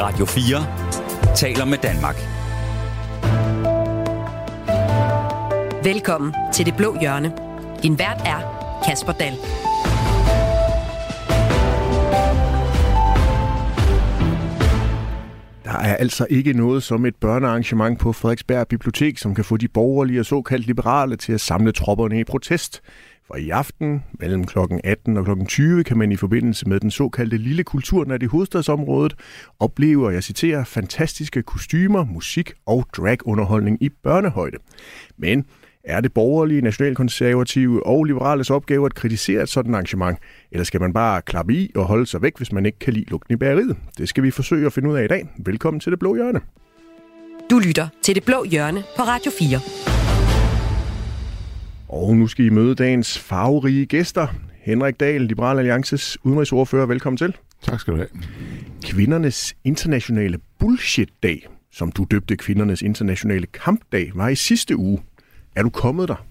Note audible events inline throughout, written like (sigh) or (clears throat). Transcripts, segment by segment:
Radio 4 taler med Danmark. Velkommen til Det Blå Hjørne. Din vært er Kasper Dahl. Der er altså ikke noget som et børnearrangement på Frederiksberg Bibliotek, som kan få de borgerlige og såkaldt liberale til at samle tropperne i protest. For i aften mellem kl. 18 og kl. 20 kan man i forbindelse med den såkaldte lille kulturnat i hovedstadsområdet opleve, og jeg citerer, fantastiske kostymer, musik og dragunderholdning i børnehøjde. Men er det borgerlige, nationalkonservative og liberales opgave at kritisere et sådan arrangement? Eller skal man bare klappe i og holde sig væk, hvis man ikke kan lide lugten i bageriet? Det skal vi forsøge at finde ud af i dag. Velkommen til Det Blå Hjørne. Du lytter til Det Blå Hjørne på Radio 4. Og nu skal I møde dagens farverige gæster. Henrik Dahl, Liberal Alliances udenrigsordfører. Velkommen til. Tak skal du have. Kvindernes internationale bullshit-dag, som du døbte kvindernes internationale kampdag, var i sidste uge. Er du kommet der?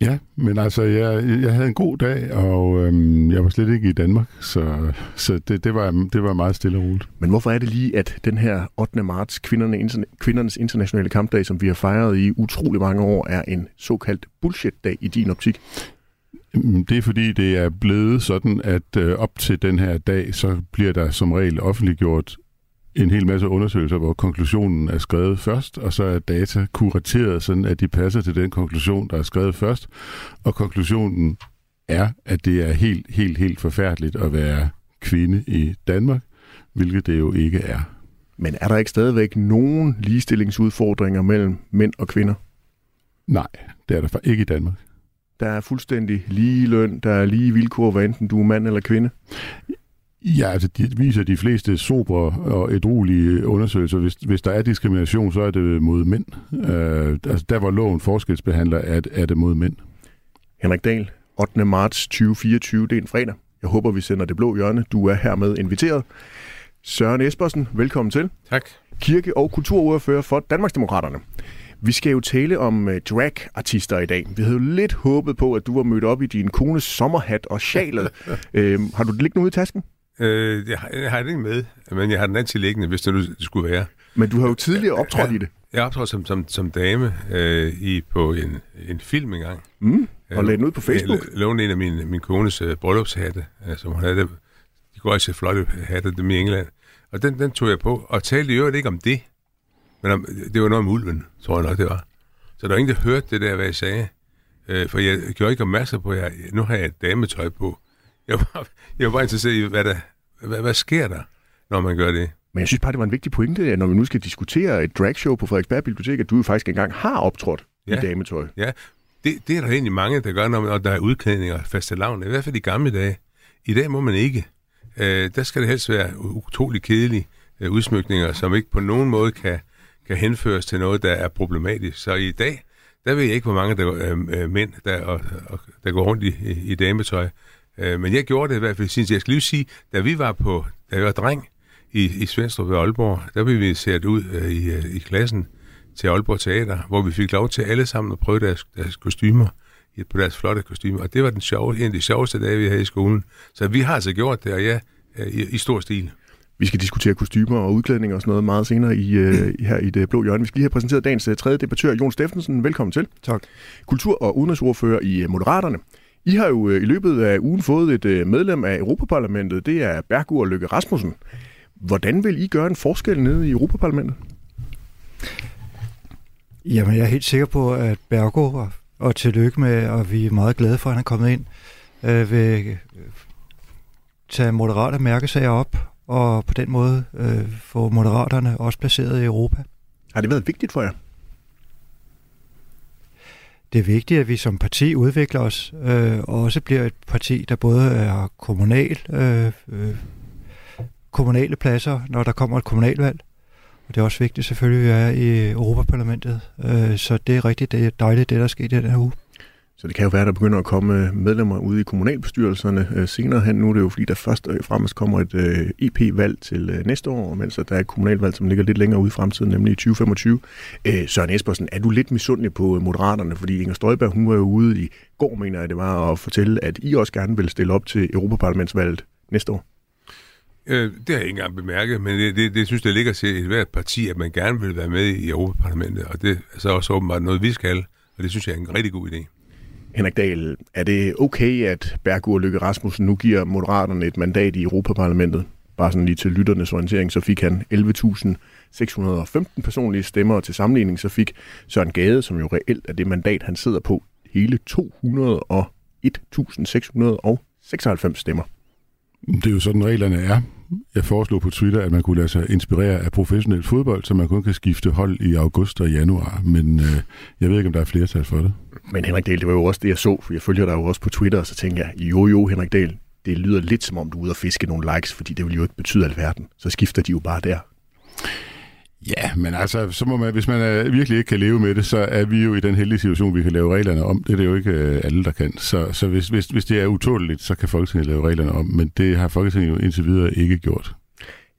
Ja, men altså, jeg, jeg havde en god dag, og øhm, jeg var slet ikke i Danmark, så, så det, det, var, det var meget stille og roligt. Men hvorfor er det lige, at den her 8. marts, kvinderne, kvindernes internationale kampdag, som vi har fejret i utrolig mange år, er en såkaldt bullshit-dag i din optik? Det er fordi, det er blevet sådan, at øh, op til den her dag, så bliver der som regel offentliggjort en hel masse undersøgelser, hvor konklusionen er skrevet først, og så er data kurateret, sådan at de passer til den konklusion, der er skrevet først. Og konklusionen er, at det er helt, helt, helt forfærdeligt at være kvinde i Danmark, hvilket det jo ikke er. Men er der ikke stadigvæk nogen ligestillingsudfordringer mellem mænd og kvinder? Nej, det er der ikke i Danmark. Der er fuldstændig lige løn, der er lige vilkår, hvad enten du er mand eller kvinde? Ja, altså de viser de fleste sobre og ædruelige undersøgelser. Hvis, hvis der er diskrimination, så er det mod mænd. Øh, altså der, hvor loven forskelsbehandler, er, er det mod mænd. Henrik Dahl, 8. marts 2024, det er en fredag. Jeg håber, vi sender det blå hjørne. Du er hermed inviteret. Søren Espersen, velkommen til. Tak. Kirke- og kulturordfører for Danmarksdemokraterne. Vi skal jo tale om uh, drag-artister i dag. Vi havde jo lidt håbet på, at du var mødt op i din kones sommerhat og sjalet. (laughs) øhm, har du det liggende ude i tasken? Øh, jeg, har, jeg har det ikke med, men jeg har den altid liggende, hvis det nu skulle være. Men du har jo tidligere optrådt ja, i det. Jeg optrådte som, som, som dame øh, i, på en, en film engang. Mm, og lagde den ud på Facebook. Jeg lånte en af min, min kones uh, bryllupshatte, uh, som hun havde. De går også flotte hatte, dem i England. Og den, den tog jeg på, og talte i øvrigt ikke om det. Men om, det var noget om ulven, tror jeg nok, det var. Så der var ingen, der hørte det der, hvad jeg sagde. Øh, for jeg gjorde ikke opmærksom på, at jeg, nu har jeg et dametøj på. Jeg var, jeg var bare interesseret i, hvad, der, hvad, hvad sker der, når man gør det? Men jeg synes bare, det var en vigtig pointe, når vi nu skal diskutere et dragshow på Frederiksberg Bibliotek, at du jo faktisk engang har optrådt ja. i dametøj. Ja, det, det er der egentlig mange, der gør, når der er udklædninger faste lavn. I hvert fald i gamle dage. I dag må man ikke. Øh, der skal det helst være utrolig kedelige øh, udsmykninger, som ikke på nogen måde kan, kan henføres til noget, der er problematisk. Så i dag, der ved jeg ikke, hvor mange der, øh, øh mænd, der, og, og, der går rundt i, i, i dametøj. Øh, men jeg gjorde det i hvert fald, synes jeg skal lige sige, da vi var på, da jeg var dreng i, i Svendstrup ved Aalborg, der blev vi sat ud øh, i, øh, i klassen til Aalborg Teater, hvor vi fik lov til alle sammen at prøve deres, deres kostymer på deres flotte kostymer. Og det var den sjove, en af de sjoveste dage, vi havde i skolen. Så vi har altså gjort det, og ja, i, i stor stil. Vi skal diskutere kostymer og udklædning og sådan noget meget senere i, øh, (clears throat) her i det blå hjørne. Vi skal lige have præsenteret dagens uh, tredje debattør, Jon Steffensen. Velkommen til. Tak. Kultur- og udenrigsordfører i uh, Moderaterne. I har jo i løbet af ugen fået et medlem af Europaparlamentet. Det er Bergur Lykke Rasmussen. Hvordan vil I gøre en forskel nede i Europaparlamentet? Jamen, jeg er helt sikker på, at Bergur, og tillykke med, og vi er meget glade for, at han er kommet ind, øh, vil tage moderate mærkesager op, og på den måde øh, få moderaterne også placeret i Europa. Har det været vigtigt for jer? Det er vigtigt, at vi som parti udvikler os, øh, og også bliver et parti, der både er kommunal, øh, øh, kommunale pladser, når der kommer et kommunalvalg, og det er også vigtigt selvfølgelig, at vi er i Europaparlamentet. Øh, så det er rigtigt, det er dejligt, det der er sket i den her uge. Så det kan jo være, at der begynder at komme øh, medlemmer ude i kommunalbestyrelserne øh, senere hen. Nu er det jo fordi, der først og fremmest kommer et øh, EP-valg til næste år, mens der er et kommunalvalg, som ligger lidt længere ude i fremtiden, nemlig i 2025. Søren Espersen, er du lidt misundelig på Moderaterne? Fordi Inger Støjberg, hun var jo ude i går, mener jeg det var, at fortælle, at I også gerne vil stille op til Europaparlamentsvalget næste år. Øh, det har jeg ikke engang bemærket, men det, det, det synes, jeg ligger til et hvert parti, at man gerne vil være med i Europaparlamentet, og det er så også åbenbart noget, vi skal, og det synes jeg er en rigtig god idé. Henrik Dahl, er det okay, at Bergur Lykke Rasmussen nu giver Moderaterne et mandat i Europaparlamentet? Bare sådan lige til lytternes orientering, så fik han 11.615 personlige stemmer, til sammenligning så fik Søren Gade, som jo reelt er det mandat, han sidder på, hele 201.696 stemmer. Det er jo sådan, reglerne er. Jeg foreslog på Twitter, at man kunne lade sig inspirere af professionel fodbold, så man kun kan skifte hold i august og januar. Men øh, jeg ved ikke, om der er flertal for det. Men Henrik Dahl, det var jo også det, jeg så, for jeg følger dig jo også på Twitter, og så tænker jeg, jo jo, Henrik Dahl, det lyder lidt som om, du er ude og fiske nogle likes, fordi det vil jo ikke betyde alverden. Så skifter de jo bare der. Ja, men altså, så må man, hvis man er, virkelig ikke kan leve med det, så er vi jo i den heldige situation, vi kan lave reglerne om. Det er det jo ikke øh, alle, der kan. Så, så hvis, hvis, hvis det er utåligt, så kan Folketinget lave reglerne om. Men det har Folketinget jo indtil videre ikke gjort.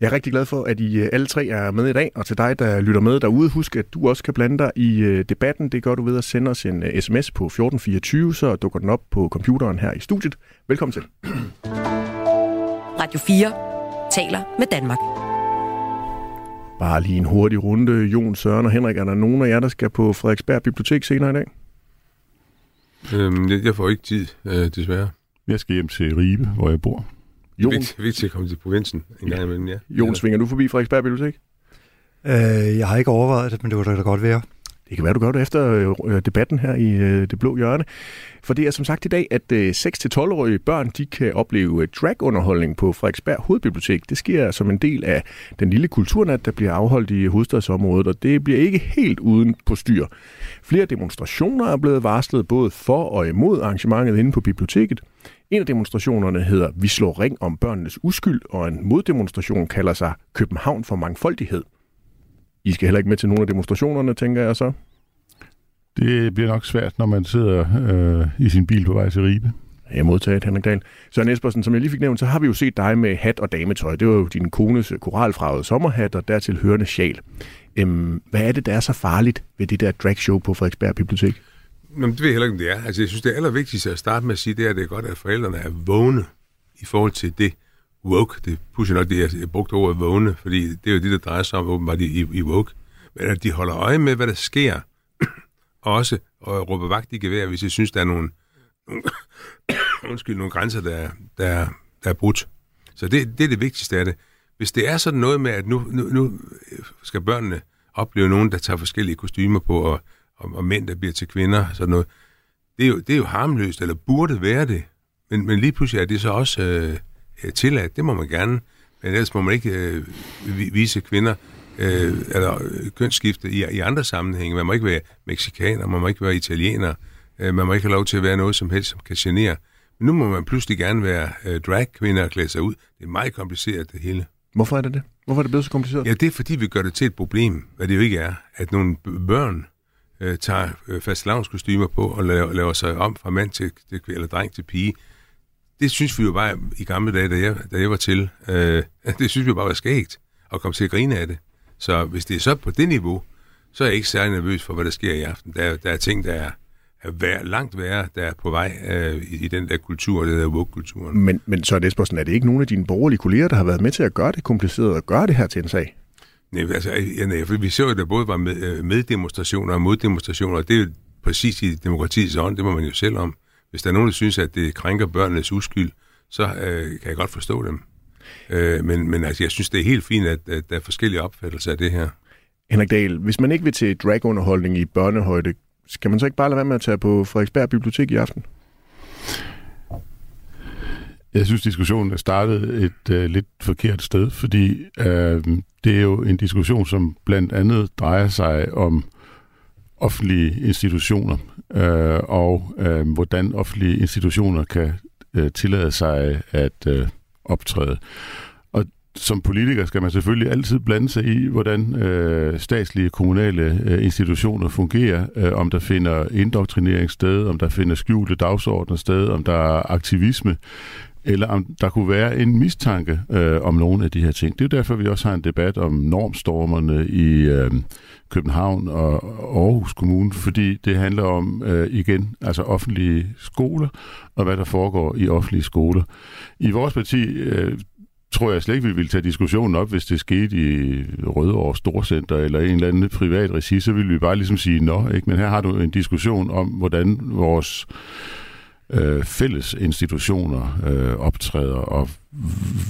Jeg er rigtig glad for, at I øh, alle tre er med i dag, og til dig, der lytter med derude, husk, at du også kan blande dig i øh, debatten. Det gør du ved at sende os en sms på 1424, så dukker den op på computeren her i studiet. Velkommen til. Radio 4 taler med Danmark. Bare lige en hurtig runde. Jon, Søren og Henrik, er der nogen af jer, der skal på Frederiksberg Bibliotek senere i dag? Øhm, jeg får ikke tid, øh, desværre. Jeg skal hjem til Ribe, hvor jeg bor. Det er vigtigt, vigtigt at komme til provinsen en gang imellem, ja. Jon, svinger du forbi Frederiksberg Bibliotek? Øh, jeg har ikke overvejet det, men det var da godt være. Det kan være, du gør det efter øh, øh, debatten her i øh, det blå hjørne. For det er som sagt i dag, at 6-12-årige børn de kan opleve dragunderholdning på Frederiksberg Hovedbibliotek. Det sker som en del af den lille kulturnat, der bliver afholdt i hovedstadsområdet, og det bliver ikke helt uden på styr. Flere demonstrationer er blevet varslet både for og imod arrangementet inde på biblioteket. En af demonstrationerne hedder Vi slår ring om børnenes uskyld, og en moddemonstration kalder sig København for mangfoldighed. I skal heller ikke med til nogle af demonstrationerne, tænker jeg så. Det bliver nok svært, når man sidder øh, i sin bil på vej til Ribe. Jeg modtaget, Henrik Dahl. Søren Espersen, som jeg lige fik nævnt, så har vi jo set dig med hat og dametøj. Det var jo din kones koralfarvede sommerhat og dertil hørende sjal. Øhm, hvad er det, der er så farligt ved det der dragshow på Frederiksberg Bibliotek? Jamen, det ved jeg heller ikke, om det er. Altså, jeg synes, det allervigtigste at starte med at sige, det er, at det er godt, at forældrene er vågne i forhold til det woke. Det pusher nok, det jeg brugte ordet vågne, fordi det er jo det, der drejer sig om åbenbart i, i woke. Men at de holder øje med, hvad der sker, (clears throat) også og råber vagt i gevær, hvis jeg synes, der er nogle, nogle, (coughs) undskyld, nogle grænser, der, der, der er brudt. Så det, det er det vigtigste af det. Hvis det er sådan noget med, at nu, nu, nu skal børnene opleve nogen, der tager forskellige kostymer på, og, og, og mænd, der bliver til kvinder, sådan noget, det er jo, det er jo harmløst, eller burde være det. Men, men lige pludselig er det så også øh, tilladt. Det må man gerne. Men ellers må man ikke øh, vise kvinder øh, eller øh, kønsskifte i, i andre sammenhænge. Man må ikke være mexikaner, man må ikke være italiener, øh, man må ikke have lov til at være noget som helst, som kan genere. Men nu må man pludselig gerne være øh, drag-kvinder og klæde sig ud. Det er meget kompliceret, det hele. Hvorfor er det det? Hvorfor er det blevet så kompliceret? Ja, det er fordi, vi gør det til et problem, hvad det jo ikke er, at nogle børn øh, tager øh, fastelavnskostymer på og laver, laver sig om fra mand til, til eller dreng til pige. Det synes vi jo bare i gamle dage, da jeg, da jeg var til, øh, (laughs) det synes vi bare var skægt at komme til at grine af det. Så hvis det er så på det niveau, så er jeg ikke særlig nervøs for, hvad der sker i aften. Der, der er ting, der er, er vær, langt værre, der er på vej øh, i, i den der kultur, det der woke-kulturen. Men, men så er det spørgsmålet, er det ikke nogen af dine borgerlige kolleger, der har været med til at gøre det kompliceret og gøre det her til en sag? Nej, altså, ja, nej, for vi så jo, at der både var med, øh, meddemonstrationer og moddemonstrationer, og det er jo præcis i demokratiets ånd, det må man jo selv om. Hvis der er nogen, der synes, at det krænker børnenes uskyld, så øh, kan jeg godt forstå dem. Øh, men, men altså, jeg synes, det er helt fint, at, at der er forskellige opfattelser af det her. Henrik Dahl, hvis man ikke vil til dragunderholdning i børnehøjde, skal man så ikke bare lade være med at tage på Frederiksberg Bibliotek i aften? Jeg synes, diskussionen er startet et øh, lidt forkert sted, fordi øh, det er jo en diskussion, som blandt andet drejer sig om offentlige institutioner, øh, og øh, hvordan offentlige institutioner kan øh, tillade sig at øh, optræde. Og som politiker skal man selvfølgelig altid blande sig i, hvordan øh, statslige kommunale øh, institutioner fungerer, øh, om der finder indoktrinering sted, om der finder skjulte dagsordner sted, om der er aktivisme, eller om der kunne være en mistanke øh, om nogle af de her ting. Det er derfor, vi også har en debat om normstormerne i øh, København og Aarhus Kommune, fordi det handler om, øh, igen, altså offentlige skoler, og hvad der foregår i offentlige skoler. I vores parti øh, tror jeg slet ikke, vi ville tage diskussionen op, hvis det skete i Rødovre Storcenter eller en eller anden privat regi, så ville vi bare ligesom sige, nå, ikke? men her har du en diskussion om, hvordan vores øh, fælles institutioner øh, optræder, og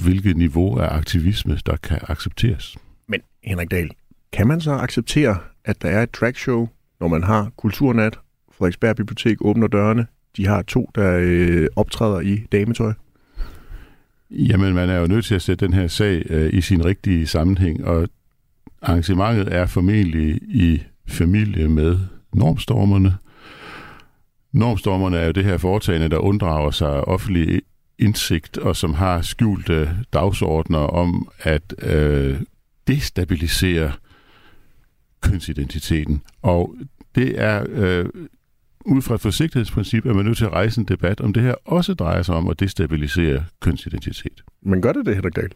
hvilket niveau af aktivisme, der kan accepteres. Men Henrik Dahl, kan man så acceptere, at der er et dragshow, når man har Kulturnat, Frederiksberg Bibliotek åbner dørene, de har to, der øh, optræder i dametøj? Jamen, man er jo nødt til at sætte den her sag øh, i sin rigtige sammenhæng, og arrangementet er formentlig i familie med normstormerne. Normstormerne er jo det her foretagende, der unddrager sig offentlig indsigt, og som har skjulte øh, dagsordner om at øh, destabilisere kønsidentiteten. Og det er øh, ud fra et forsigtighedsprincip at man nødt til at rejse en debat, om det her også drejer sig om at destabilisere kønsidentitet. Men gør det det, Henrik Dahl?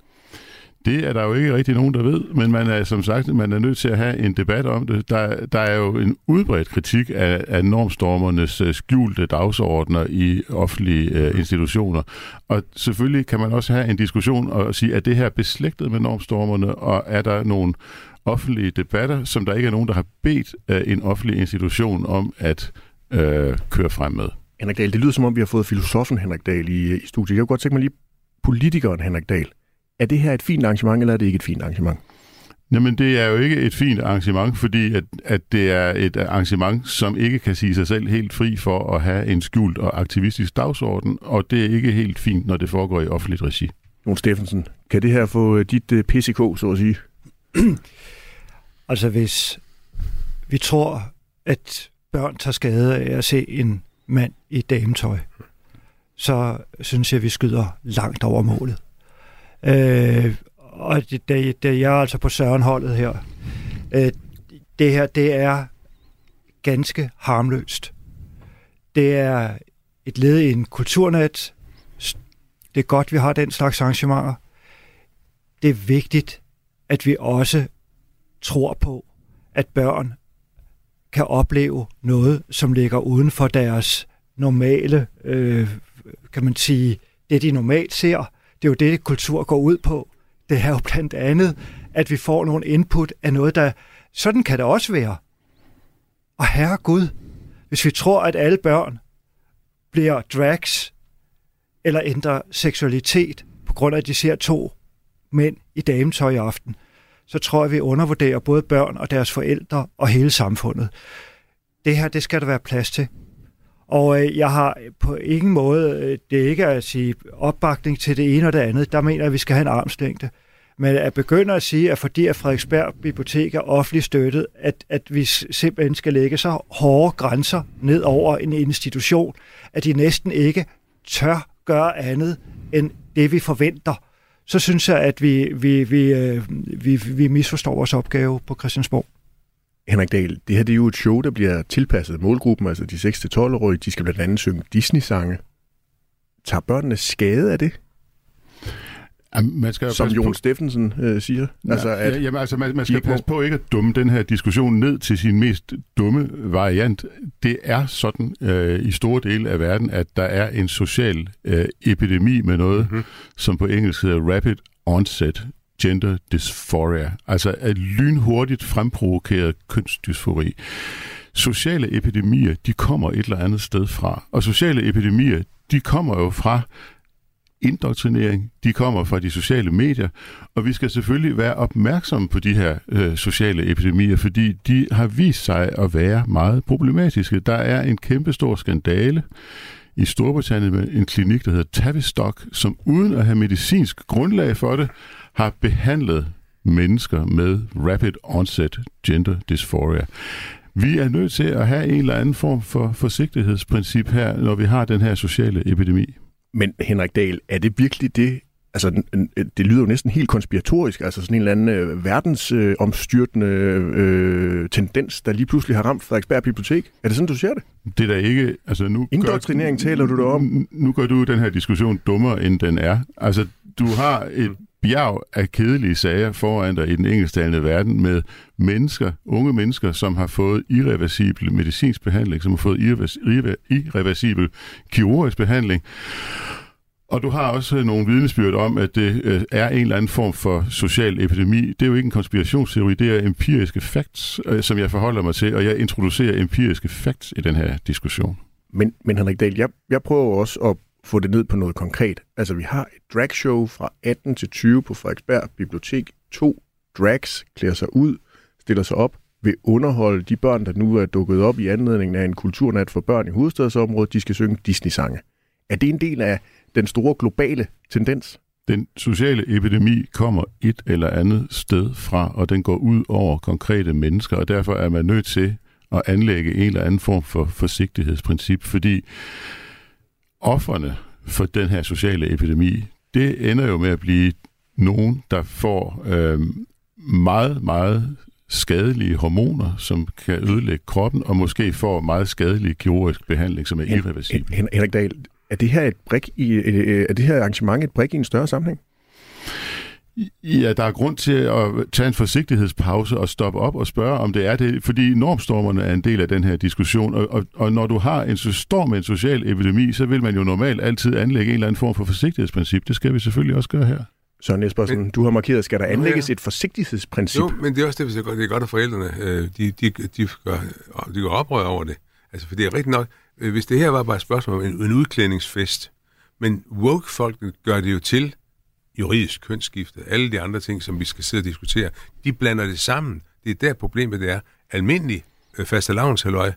Det er der jo ikke rigtig nogen, der ved, men man er som sagt man er nødt til at have en debat om det. Der, der er jo en udbredt kritik af, af normstormernes øh, skjulte dagsordner i offentlige øh, institutioner. Og selvfølgelig kan man også have en diskussion og sige, at det her beslægtet med normstormerne, og er der nogle offentlige debatter, som der ikke er nogen, der har bedt øh, en offentlig institution om at øh, køre frem med. Henrik Dahl, det lyder som om, vi har fået filosofen Henrik Dahl i, i studiet. Jeg kunne godt tænke mig lige politikeren Henrik Dahl. Er det her et fint arrangement, eller er det ikke et fint arrangement? Jamen, det er jo ikke et fint arrangement, fordi at, at det er et arrangement, som ikke kan sige sig selv helt fri for at have en skjult og aktivistisk dagsorden, og det er ikke helt fint, når det foregår i offentligt regi. Jon Steffensen, kan det her få dit uh, PCK, så at sige? (clears throat) altså, hvis vi tror, at børn tager skade af at se en mand i dametøj, så synes jeg, at vi skyder langt over målet. Øh, og det, det, det, jeg er altså på Sørenholdet her. Øh, det her, det er ganske harmløst. Det er et led i en kulturnat. Det er godt, vi har den slags arrangementer. Det er vigtigt, at vi også tror på, at børn kan opleve noget, som ligger uden for deres normale, øh, kan man sige, det de normalt ser. Det er jo det, kultur går ud på. Det er jo blandt andet, at vi får nogle input af noget, der... Sådan kan det også være. Og herre Gud, hvis vi tror, at alle børn bliver drags eller ændrer seksualitet på grund af, at de ser to mænd i dametøj i aften, så tror jeg, vi undervurderer både børn og deres forældre og hele samfundet. Det her, det skal der være plads til. Og øh, jeg har øh, på ingen måde, øh, det er ikke at sige opbakning til det ene og det andet, der mener jeg, at vi skal have en armslængde. Men at begynde at sige, at fordi at Frederiksberg Bibliotek er offentligt støttet, at, at vi simpelthen skal lægge så hårde grænser ned over en institution, at de næsten ikke tør gøre andet end det, vi forventer, så synes jeg, at vi, vi, vi, øh, vi, vi misforstår vores opgave på Christiansborg. Henrik Dahl, det her det er jo et show, der bliver tilpasset målgruppen, altså de 6-12-årige, de skal blandt andet synge Disney-sange. Tager børnene skade af det? Jamen, man skal Som Jon på... Steffensen øh, siger. Ja, altså, at jamen, altså, man, man skal passe på ikke at dumme den her diskussion ned til sin mest dumme variant. Det er sådan øh, i store dele af verden, at der er en social øh, epidemi med noget, mm-hmm. som på engelsk hedder rapid onset gender dysphoria, altså at lynhurtigt fremprovokeret kønsdysfori. Sociale epidemier, de kommer et eller andet sted fra, og sociale epidemier, de kommer jo fra indoktrinering, de kommer fra de sociale medier, og vi skal selvfølgelig være opmærksomme på de her øh, sociale epidemier, fordi de har vist sig at være meget problematiske. Der er en kæmpestor skandale i Storbritannien med en klinik, der hedder Tavistock, som uden at have medicinsk grundlag for det, har behandlet mennesker med rapid onset gender dysphoria. Vi er nødt til at have en eller anden form for forsigtighedsprincip her, når vi har den her sociale epidemi. Men Henrik Dahl, er det virkelig det, altså, det lyder jo næsten helt konspiratorisk, altså sådan en eller anden øh, verdensomstyrtende øh, tendens, der lige pludselig har ramt Frederiksberg Bibliotek. Er det sådan, du ser det? Det er da ikke... Altså nu Indoktrinering gør, taler du der om. Nu gør du den her diskussion dummere, end den er. Altså, du har et bjerg af kedelige sager foran dig i den engelsktalende verden med mennesker, unge mennesker, som har fået irreversibel medicinsk behandling, som har fået irreversibel kirurgisk behandling. Og du har også øh, nogle vidnesbyrd om, at det øh, er en eller anden form for social epidemi. Det er jo ikke en konspirationsteori, det er empiriske facts, øh, som jeg forholder mig til, og jeg introducerer empiriske facts i den her diskussion. Men, men Henrik Dahl, jeg, jeg prøver også at få det ned på noget konkret. Altså, vi har et dragshow fra 18 til 20 på Frederiksberg Bibliotek. To drags klæder sig ud, stiller sig op, vil underholde de børn, der nu er dukket op i anledningen af en kulturnat for børn i hovedstadsområdet. De skal synge Disney-sange. Er det en del af den store globale tendens? Den sociale epidemi kommer et eller andet sted fra, og den går ud over konkrete mennesker, og derfor er man nødt til at anlægge en eller anden form for forsigtighedsprincip, fordi offerne for den her sociale epidemi, det ender jo med at blive nogen, der får øh, meget, meget skadelige hormoner, som kan ødelægge kroppen, og måske får meget skadelig kirurgisk behandling, som er irreversibel. Henrik Dahl, er det her et brik i, øh, er det her arrangement et brik i en større sammenhæng? Ja, der er grund til at tage en forsigtighedspause og stoppe op og spørge, om det er det, fordi normstormerne er en del af den her diskussion, og, og, og når du har en storm med en social epidemi, så vil man jo normalt altid anlægge en eller anden form for forsigtighedsprincip. Det skal vi selvfølgelig også gøre her. Søren Espersen, men, du har markeret, skal der anlægges ja. et forsigtighedsprincip? Jo, men det er også det, det er godt, det er godt at forældrene, øh, de, de, de, gør, de går oprør over det. Altså, for det er rigtigt nok, øh, hvis det her var bare et spørgsmål om en, en udklædningsfest, men woke-folk gør det jo til juridisk kønsskifte, alle de andre ting, som vi skal sidde og diskutere, de blander det sammen. Det er der problemet det er. Almindelig øh, fastelavnshalløj,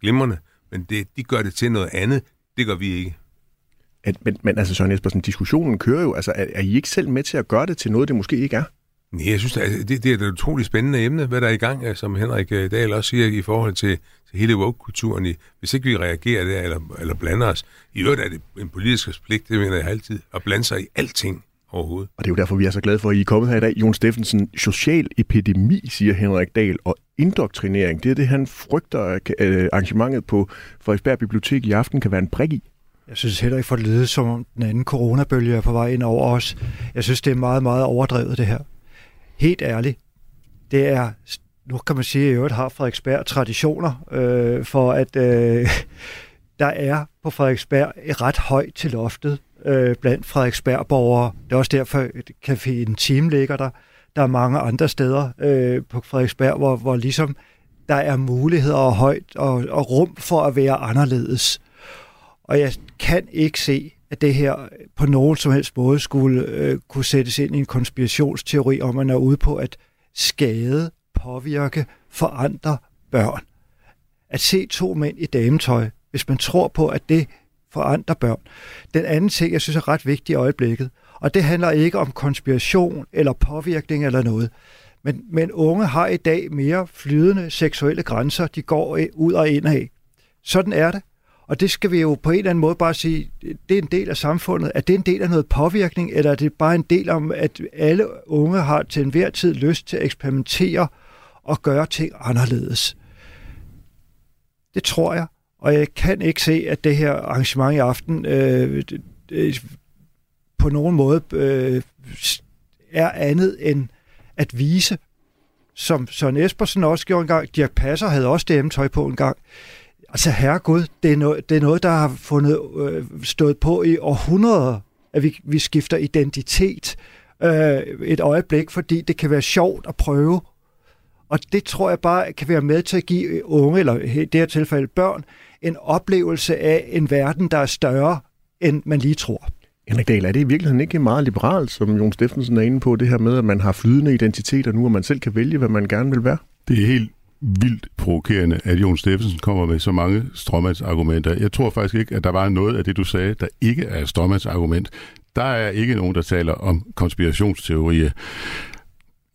glimrende, men det, de gør det til noget andet. Det gør vi ikke. At, men, men altså Søren Espersen, diskussionen kører jo. Altså, er, er I ikke selv med til at gøre det til noget, det måske ikke er? Nej, jeg synes, det, det, det er et utroligt spændende emne, hvad der er i gang, som Henrik øh, Dahl også siger, i forhold til, til hele woke-kulturen. Hvis ikke vi reagerer der, eller, eller blander os, i øvrigt er det en politisk pligt, det mener jeg altid, at blande sig i alting overhovedet. Og det er jo derfor, vi er så glade for, at I er kommet her i dag. Jon Steffensen, social epidemi, siger Henrik Dahl, og indoktrinering, det er det, han frygter, at øh, arrangementet på Frederiksberg Bibliotek i aften kan være en prik i. Jeg synes heller ikke for det lyde, som om den anden coronabølge er på vej ind over os. Jeg synes, det er meget, meget overdrevet, det her. Helt ærligt. Det er, nu kan man sige, at i øvrigt har Frederiksberg traditioner øh, for, at øh, (laughs) der er på Frederiksberg ret højt til loftet øh, blandt Frederiksberg-borgere. Det er også derfor, at Caféen Team ligger der. Der er mange andre steder øh, på Frederiksberg, hvor, hvor ligesom der er muligheder og højt og, og rum for at være anderledes. Og jeg kan ikke se, at det her på nogen som helst måde skulle øh, kunne sættes ind i en konspirationsteori om, at man er ude på at skade, påvirke, forandre børn. At se to mænd i dametøj, hvis man tror på, at det for andre børn. Den anden ting, jeg synes er ret vigtig i øjeblikket, og det handler ikke om konspiration eller påvirkning eller noget, men, men unge har i dag mere flydende seksuelle grænser, de går ud og ind af. Sådan er det. Og det skal vi jo på en eller anden måde bare sige, det er en del af samfundet. Er det en del af noget påvirkning, eller er det bare en del om, at alle unge har til enhver tid lyst til at eksperimentere og gøre ting anderledes? Det tror jeg. Og jeg kan ikke se, at det her arrangement i aften øh, øh, på nogen måde øh, er andet end at vise, som Søren Espersen også gjorde engang, Dirk Passer havde også DM-tøj på en gang. Altså herregud, det er, noget, det er noget, der har fundet, øh, stået på i århundreder, at vi, vi skifter identitet øh, et øjeblik, fordi det kan være sjovt at prøve. Og det tror jeg bare kan være med til at give unge, eller i det her tilfælde børn, en oplevelse af en verden, der er større, end man lige tror. Henrik Dahl, er det i virkeligheden ikke meget liberalt, som Jon Steffensen er inde på, det her med, at man har flydende identiteter nu, og man selv kan vælge, hvad man gerne vil være? Det er helt vildt provokerende, at Jon Steffensen kommer med så mange stråmandsargumenter. Jeg tror faktisk ikke, at der var noget af det, du sagde, der ikke er stråmandsargument. Der er ikke nogen, der taler om konspirationsteorier.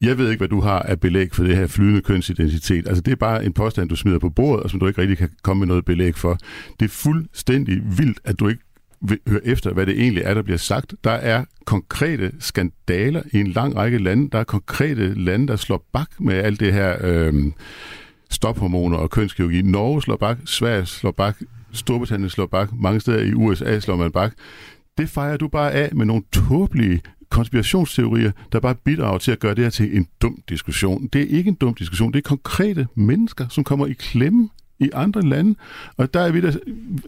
Jeg ved ikke, hvad du har af belæg for det her flydende kønsidentitet. Altså, det er bare en påstand, du smider på bordet, og som du ikke rigtig kan komme med noget belæg for. Det er fuldstændig vildt, at du ikke vil høre efter, hvad det egentlig er, der bliver sagt. Der er konkrete skandaler i en lang række lande. Der er konkrete lande, der slår bak med alt det her øh, stophormoner og kønskirurgi. Norge slår bak, Sverige slår bak, Storbritannien slår bak, mange steder i USA slår man bak. Det fejrer du bare af med nogle tåbelige konspirationsteorier, der bare bidrager til at gøre det her til en dum diskussion. Det er ikke en dum diskussion, det er konkrete mennesker, som kommer i klemme i andre lande, og der er vi der,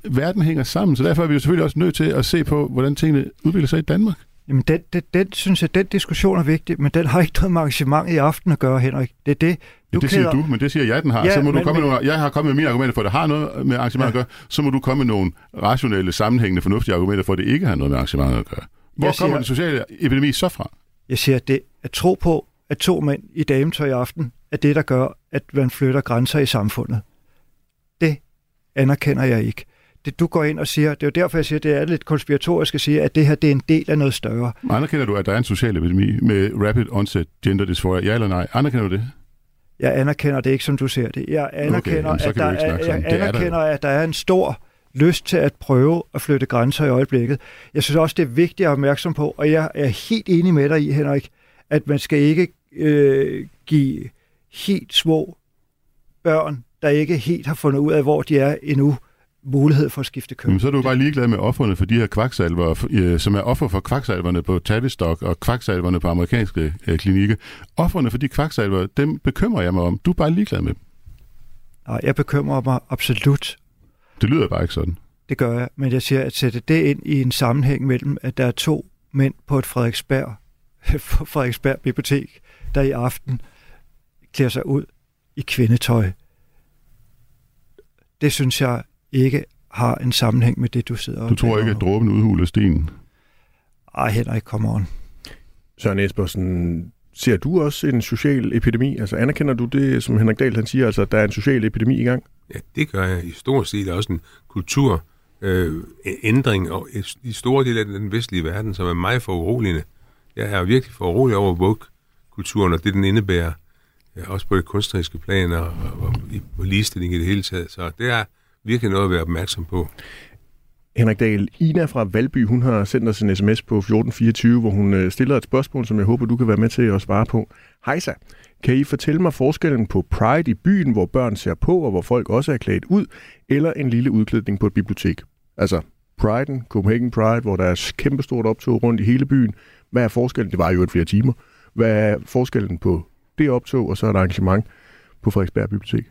verden hænger sammen, så derfor er vi jo selvfølgelig også nødt til at se på, hvordan tingene udvikler sig i Danmark. Jamen, den, den, den, synes jeg, den diskussion er vigtig, men den har ikke noget med arrangement i aften at gøre, Henrik. Det er det, du ja, det siger klæder... du, men det siger jeg, den har. Ja, så må men, du komme men... med nogle, jeg har kommet med mine argumenter for, at det har noget med arrangement ja. at gøre. Så må du komme med nogle rationelle, sammenhængende, fornuftige argumenter for, at det ikke har noget med arrangement at gøre. Hvor jeg kommer siger, den sociale epidemi så fra? Jeg siger, at det at tro på, at to mænd i dametøj i aften er det, der gør, at man flytter grænser i samfundet. Det anerkender jeg ikke. Det, du går ind og siger, det er jo derfor, jeg siger, at det er lidt konspiratorisk at sige, at det her det er en del af noget større. Anerkender du, at der er en social epidemi med rapid onset gender dysphoria? Ja eller nej? Anerkender du det? Jeg anerkender det ikke, som du ser det. Jeg anerkender, okay, at, der er, jeg anerkender at der er en stor lyst til at prøve at flytte grænser i øjeblikket. Jeg synes også, det er vigtigt at være opmærksom på, og jeg er helt enig med dig i, Henrik, at man skal ikke øh, give helt små børn, der ikke helt har fundet ud af, hvor de er endnu, mulighed for at skifte køn. Men så er du bare ligeglad med offerne for de her kvaksalver, øh, som er offer for kvaksalverne på Tavistock og kvaksalverne på amerikanske øh, klinikker. Offerne for de kvaksalver, dem bekymrer jeg mig om. Du er bare ligeglad med dem. Nej, jeg bekymrer mig absolut det lyder bare ikke sådan. Det gør jeg, men jeg siger at sætte det ind i en sammenhæng mellem, at der er to mænd på et Frederiksberg, (laughs) Frederiksberg Bibliotek, der i aften klæder sig ud i kvindetøj. Det synes jeg ikke har en sammenhæng med det, du sidder og Du tror ikke, at dråben udhuler stenen? Ej, Henrik, come on. Søren Espersen, ser du også en social epidemi? Altså anerkender du det, som Henrik Dahl han siger, altså at der er en social epidemi i gang? Ja, det gør jeg i stor stil. også en kultur øh, ændring og i store dele af den vestlige verden, som er meget foruroligende. Jeg er virkelig forurolig over woke-kulturen og det, den indebærer, ja, også på det kunstneriske plan og, og, og og på ligestilling i det hele taget. Så det er virkelig noget at være opmærksom på. Henrik Dahl, Ina fra Valby, hun har sendt os en sms på 1424, hvor hun øh, stiller et spørgsmål, som jeg håber, du kan være med til at svare på. Hejsa, kan I fortælle mig forskellen på Pride i byen, hvor børn ser på, og hvor folk også er klædt ud, eller en lille udklædning på et bibliotek? Altså Pride'en, Copenhagen Pride, hvor der er kæmpestort optog rundt i hele byen. Hvad er forskellen? Det var jo et flere timer. Hvad er forskellen på det optog, og så et arrangement på Frederiksberg Bibliotek?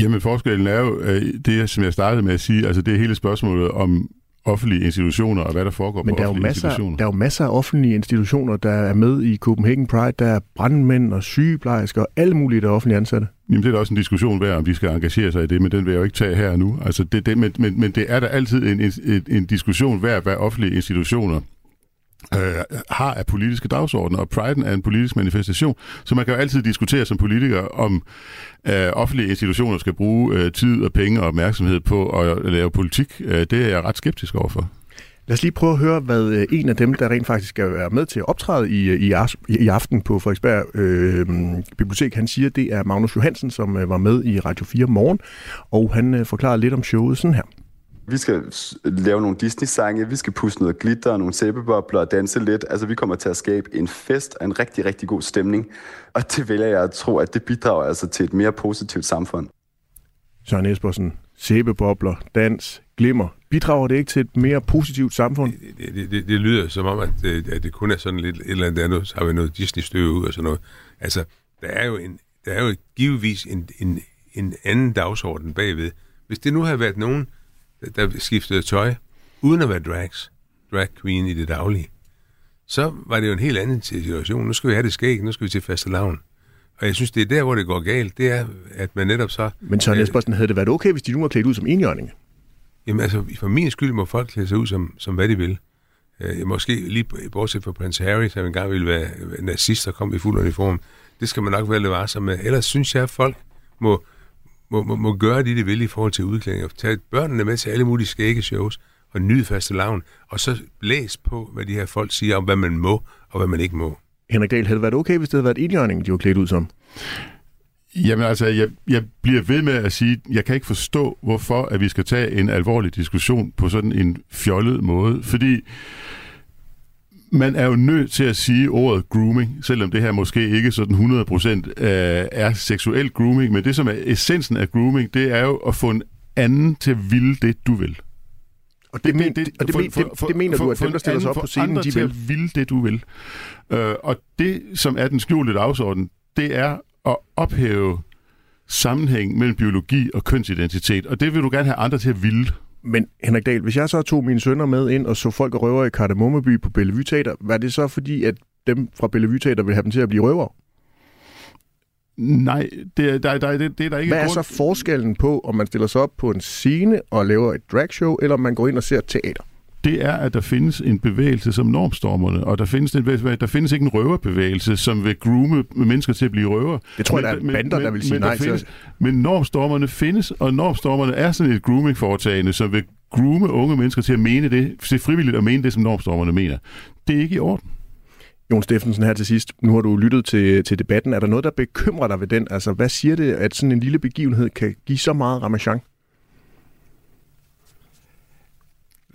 Jamen forskellen er jo øh, det, som jeg startede med at sige, altså det er hele spørgsmålet om offentlige institutioner og hvad der foregår Men på der offentlige er masser, institutioner. Der er jo masser af offentlige institutioner, der er med i Copenhagen Pride. Der er brandmænd og sygeplejersker og alle mulige, der er offentlige ansatte. Jamen det er da også en diskussion værd, om de skal engagere sig i det, men den vil jeg jo ikke tage her nu. Altså det, det, men, men, men det er da altid en, en, en diskussion værd, hvad offentlige institutioner øh, har af politiske dagsordner, og Pride er en politisk manifestation, så man kan jo altid diskutere som politiker, om øh, offentlige institutioner skal bruge øh, tid og penge og opmærksomhed på at lave politik. Øh, det er jeg ret skeptisk overfor. Lad os lige prøve at høre, hvad øh, en af dem, der rent faktisk skal være med til at optræde i, øh, i, i aften på Frederiksberg øh, Bibliotek, han siger, det er Magnus Johansen, som øh, var med i Radio 4 morgen, og han øh, forklarer lidt om showet sådan her. Vi skal lave nogle Disney-sange, vi skal pusse noget glitter og nogle sæbebobler og danse lidt. Altså, vi kommer til at skabe en fest og en rigtig, rigtig god stemning. Og det vælger jeg at tro, at det bidrager altså til et mere positivt samfund. Søren Espersen, sæbebobler, dans, glimmer. Bidrager det ikke til et mere positivt samfund? Det, det, det, det lyder som om, at det, at det kun er sådan lidt et eller andet andet, så har vi noget Disney-støv ud og sådan noget. Altså, der er jo, en, der er jo givetvis en, en, en anden dagsorden bagved. Hvis det nu havde været nogen, der skiftede tøj, uden at være drags, drag queen i det daglige, så var det jo en helt anden situation. Nu skal vi have det skæg, nu skal vi til faste lavn. Og jeg synes, det er der, hvor det går galt, det er, at man netop så... Men Søren Espersen, havde det været okay, hvis de nu var klædt ud som enhjørninge? Jamen altså, for min skyld må folk klæde sig ud som, som hvad de vil. Øh, måske lige bortset fra Prince Harry, som engang ville være nazist og kom i fuld uniform. Det skal man nok være lidt varsom med. Ellers synes jeg, at folk må, må, må, må gøre det, de vil i forhold til udklædning. Tag børnene med til alle mulige skægge shows og nyd faste lavn, og så læs på, hvad de her folk siger om, hvad man må og hvad man ikke må. Henrik Dahl, havde det været okay, hvis det havde været enhjørning, de var klædt ud som? Jamen altså, jeg, jeg bliver ved med at sige, jeg kan ikke forstå, hvorfor at vi skal tage en alvorlig diskussion på sådan en fjollet måde, fordi man er jo nødt til at sige ordet grooming, selvom det her måske ikke sådan 100% øh, er seksuel grooming, men det som er essensen af grooming, det er jo at få en anden til at ville det, du vil. Og det, det, det, og det, for, for, for, det mener du, at dem, der stiller sig op på scenen, de vil? vil det, du vil. Øh, og det, som er den skjulte dagsorden, det er at ophæve sammenhæng mellem biologi og kønsidentitet, og det vil du gerne have andre til at ville. Men Henrik Dahl, hvis jeg så tog mine sønner med ind og så folk og røver i Kardemommeby på Bellevue Teater, var det så fordi, at dem fra Bellevue Teater vil have dem til at blive røver? Nej, det, der, der, det, det er der ikke Hvad er grund... så forskellen på, om man stiller sig op på en scene og laver et dragshow, eller om man går ind og ser teater? Det er, at der findes en bevægelse som normstormerne, og der findes, en, der findes ikke en røverbevægelse, som vil groome mennesker til at blive røver. Det tror jeg, der er bander, der vil sige nej findes, til. Men normstormerne findes, og normstormerne er sådan et grooming-foretagende, som vil groome unge mennesker til at mene det, til frivilligt at mene det, som normstormerne mener. Det er ikke i orden. Jon Steffensen her til sidst. Nu har du lyttet til, til debatten. Er der noget, der bekymrer dig ved den? Altså, hvad siger det, at sådan en lille begivenhed kan give så meget ramachan?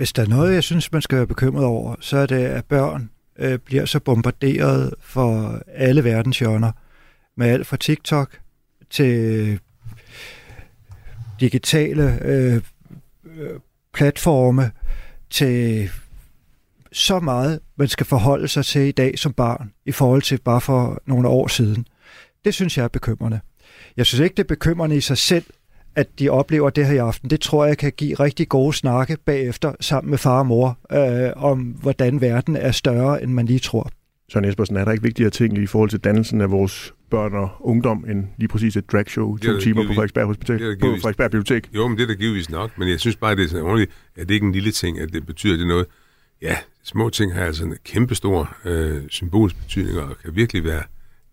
Hvis der er noget, jeg synes, man skal være bekymret over, så er det, at børn øh, bliver så bombarderet for alle verdens hjørner. Med alt fra TikTok til øh, digitale øh, øh, platforme til så meget, man skal forholde sig til i dag som barn, i forhold til bare for nogle år siden. Det synes jeg er bekymrende. Jeg synes ikke, det er bekymrende i sig selv, at de oplever det her i aften. Det tror jeg kan give rigtig gode snakke bagefter sammen med far og mor øh, om, hvordan verden er større, end man lige tror. Søren Espersen, er der ikke vigtigere ting i forhold til dannelsen af vores børn og ungdom, end lige præcis et dragshow to timer på Frederiksberg Hospital, det på Frederiksberg Bibliotek? Jo, men det er da givetvis nok, men jeg synes bare, det er sådan ordentligt, at det ikke er en lille ting, at det betyder det noget. Ja, små ting har altså en kæmpe stor øh, symbolsk betydning, og kan virkelig være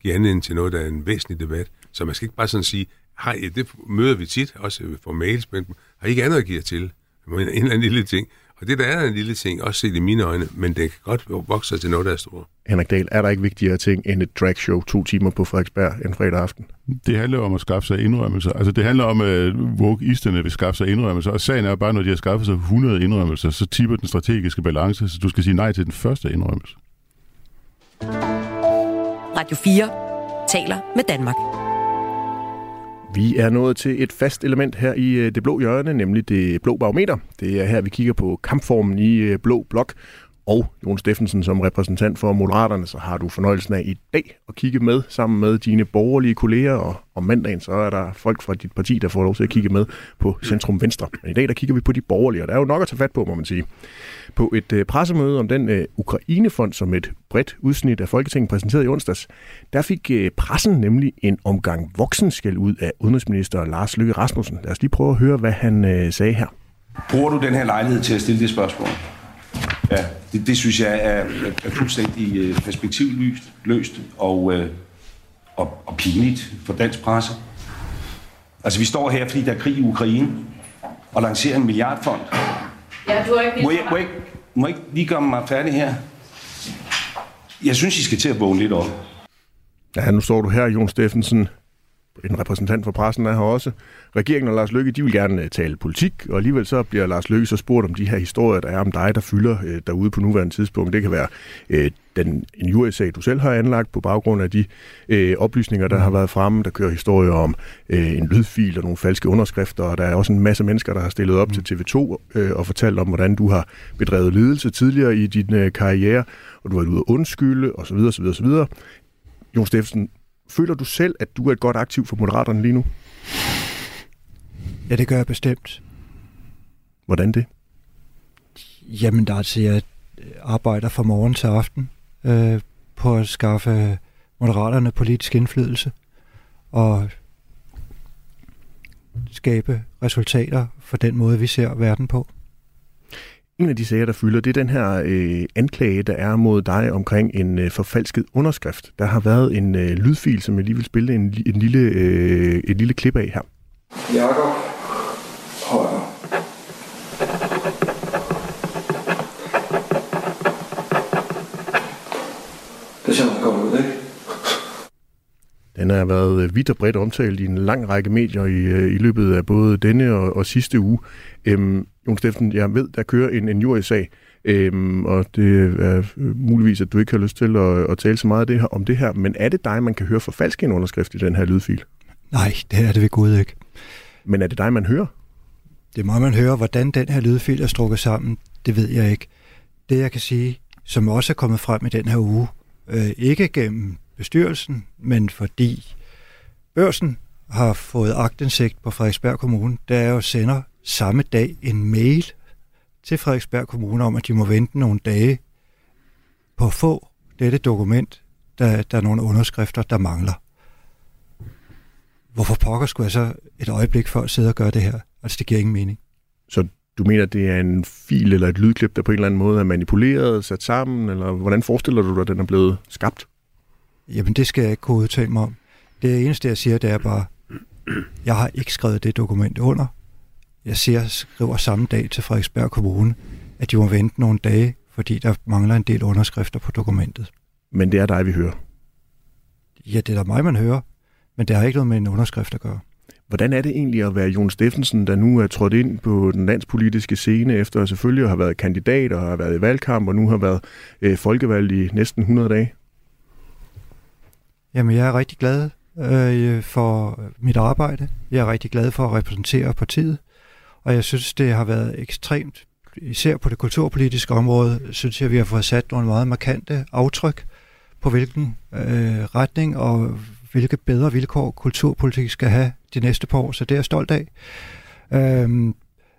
give anledning til noget, der er en væsentlig debat. Så man skal ikke bare sådan sige, har I, det møder vi tit, også for mails, men har I ikke andet at give til? En eller anden lille ting. Og det der er en lille ting, også set i mine øjne, men det kan godt vokse til noget, der er stort. Henrik Dahl, er der ikke vigtigere ting end et dragshow to timer på Frederiksberg en fredag aften? Det handler om at skaffe sig indrømmelser. Altså det handler om, at wokeisterne vil skaffe sig indrømmelser. Og sagen er bare, når de har skaffet sig 100 indrømmelser, så tipper den strategiske balance, så du skal sige nej til den første indrømmelse. Radio 4 taler med Danmark. Vi er nået til et fast element her i øh, det blå hjørne, nemlig det blå barometer. Det er her, vi kigger på kampformen i øh, blå blok. Og Jon Steffensen som repræsentant for Moderaterne, så har du fornøjelsen af i dag at kigge med sammen med dine borgerlige kolleger. Og om mandagen, så er der folk fra dit parti, der får lov til at kigge med på Centrum Venstre. Men i dag, der kigger vi på de borgerlige, og der er jo nok at tage fat på, må man sige. På et øh, pressemøde om den øh, Ukrainefond, som et bredt udsnit af Folketinget præsenterede i onsdags, der fik øh, pressen nemlig en omgang voksenskæld ud af udenrigsminister Lars Løkke Rasmussen. Lad os lige prøve at høre, hvad han øh, sagde her. Bruger du den her lejlighed til at stille det spørgsmål? Ja, det, det synes jeg er, er fuldstændig øh, perspektivløst løst og, øh, og, og pinligt for dansk presse. Altså, vi står her, fordi der er krig i Ukraine, og lancerer en milliardfond. Ja, du har ikke må jeg, må, jeg, må jeg ikke lige gøre mig færdig her? Jeg synes, I skal til at vågne lidt op. Ja, nu står du her, Jon Steffensen. En repræsentant for pressen er her også. Regeringen og Lars Løkke, de vil gerne øh, tale politik, og alligevel så bliver Lars Løkke så spurgt om de her historier, der er om dig, der fylder øh, derude på nuværende tidspunkt. Det kan være øh, den en USA, du selv har anlagt på baggrund af de øh, oplysninger, der har været fremme. Der kører historier om øh, en lydfil og nogle falske underskrifter, og der er også en masse mennesker, der har stillet op til TV2 øh, og fortalt om, hvordan du har bedrevet ledelse tidligere i din øh, karriere, og du har været ude at undskylde osv. osv., osv. Jon Steffensen, føler du selv, at du er et godt aktiv for Moderaterne lige nu? Ja, det gør jeg bestemt. Hvordan det? Jamen, der er jeg arbejder fra morgen til aften øh, på at skaffe moderaterne politisk indflydelse og skabe resultater for den måde, vi ser verden på. En af de sager, der fylder, det er den her øh, anklage, der er mod dig omkring en øh, forfalsket underskrift. Der har været en øh, lydfil, som jeg lige vil spille en, en lille, øh, et lille klip af her. Jakob Højer. Det ser meget godt ud, ikke? Den har været øh, vidt og bredt omtalt i en lang række medier i, øh, i løbet af både denne og, og sidste uge. Øhm, Jon Steffensen, jeg ved, der kører en, en jury-sag, øhm, og det er muligvis, at du ikke har lyst til at, at tale så meget af det her, om det her, men er det dig, man kan høre falske en underskrift i den her lydfil? Nej, det er det ved Gud ikke. Men er det dig, man hører? Det må man høre, hvordan den her lydfil er strukket sammen, det ved jeg ikke. Det jeg kan sige, som også er kommet frem i den her uge, øh, ikke gennem bestyrelsen, men fordi børsen har fået agtindsigt på Frederiksberg Kommune, der er jo sender samme dag en mail til Frederiksberg Kommune om, at de må vente nogle dage på at få dette dokument, der, der er nogle underskrifter, der mangler. Hvorfor pokker skulle jeg så et øjeblik før sidde og gøre det her? Altså, det giver ingen mening. Så du mener, det er en fil eller et lydklip, der på en eller anden måde er manipuleret, sat sammen, eller hvordan forestiller du dig, at den er blevet skabt? Jamen, det skal jeg ikke kunne udtale mig om. Det eneste, jeg siger, det er bare, jeg har ikke skrevet det dokument under. Jeg siger, skriver samme dag til Frederiksberg Kommune, at de må vente nogle dage, fordi der mangler en del underskrifter på dokumentet. Men det er dig, vi hører. Ja, det er da mig, man hører, men det har ikke noget med en underskrift at gøre. Hvordan er det egentlig at være Jon Steffensen, der nu er trådt ind på den landspolitiske scene, efter at selvfølgelig at have været kandidat og har været i valgkamp, og nu har været øh, folkevalgt i næsten 100 dage? Jamen, jeg er rigtig glad øh, for mit arbejde. Jeg er rigtig glad for at repræsentere partiet. Og jeg synes, det har været ekstremt, især på det kulturpolitiske område, synes jeg, at vi har fået sat nogle meget markante aftryk på hvilken øh, retning og hvilke bedre vilkår kulturpolitik skal have de næste par år, så det er jeg stolt af. Øhm,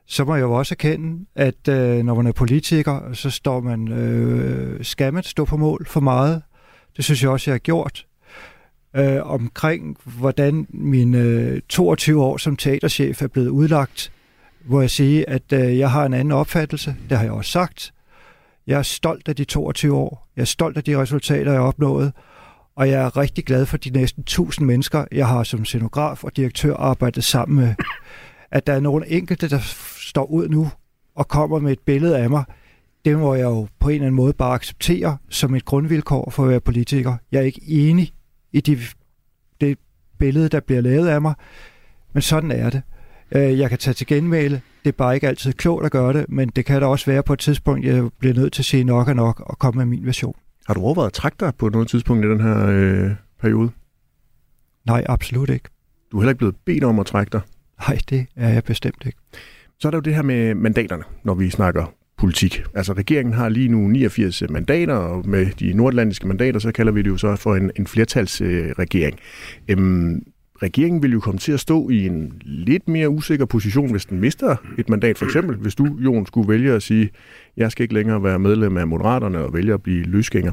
så må jeg jo også erkende, at øh, når man er politiker, så står man, øh, skal man stå på mål for meget. Det synes jeg også, jeg har gjort. Øh, omkring, hvordan mine øh, 22 år som teaterchef er blevet udlagt, hvor jeg siger, at øh, jeg har en anden opfattelse. Det har jeg også sagt. Jeg er stolt af de 22 år. Jeg er stolt af de resultater, jeg har opnået. Og jeg er rigtig glad for de næsten 1000 mennesker, jeg har som scenograf og direktør arbejdet sammen med. At der er nogle enkelte, der står ud nu og kommer med et billede af mig, det må jeg jo på en eller anden måde bare acceptere som et grundvilkår for at være politiker. Jeg er ikke enig i de, det billede, der bliver lavet af mig, men sådan er det. Øh, jeg kan tage til genmæle. Det er bare ikke altid klogt at gøre det, men det kan da også være på et tidspunkt, jeg bliver nødt til at sige nok og nok og komme med min version. Har du overvejet at trække dig på noget tidspunkt i den her øh, periode? Nej, absolut ikke. Du er heller ikke blevet bedt om at trække dig? Nej, det er jeg bestemt ikke. Så er der jo det her med mandaterne, når vi snakker politik. Altså regeringen har lige nu 89 mandater, og med de nordatlantiske mandater, så kalder vi det jo så for en, en flertalsregering. Øhm, regeringen vil jo komme til at stå i en lidt mere usikker position, hvis den mister et mandat. For eksempel, hvis du, Jon, skulle vælge at sige, jeg skal ikke længere være medlem af Moderaterne og vælge at blive løsgænger.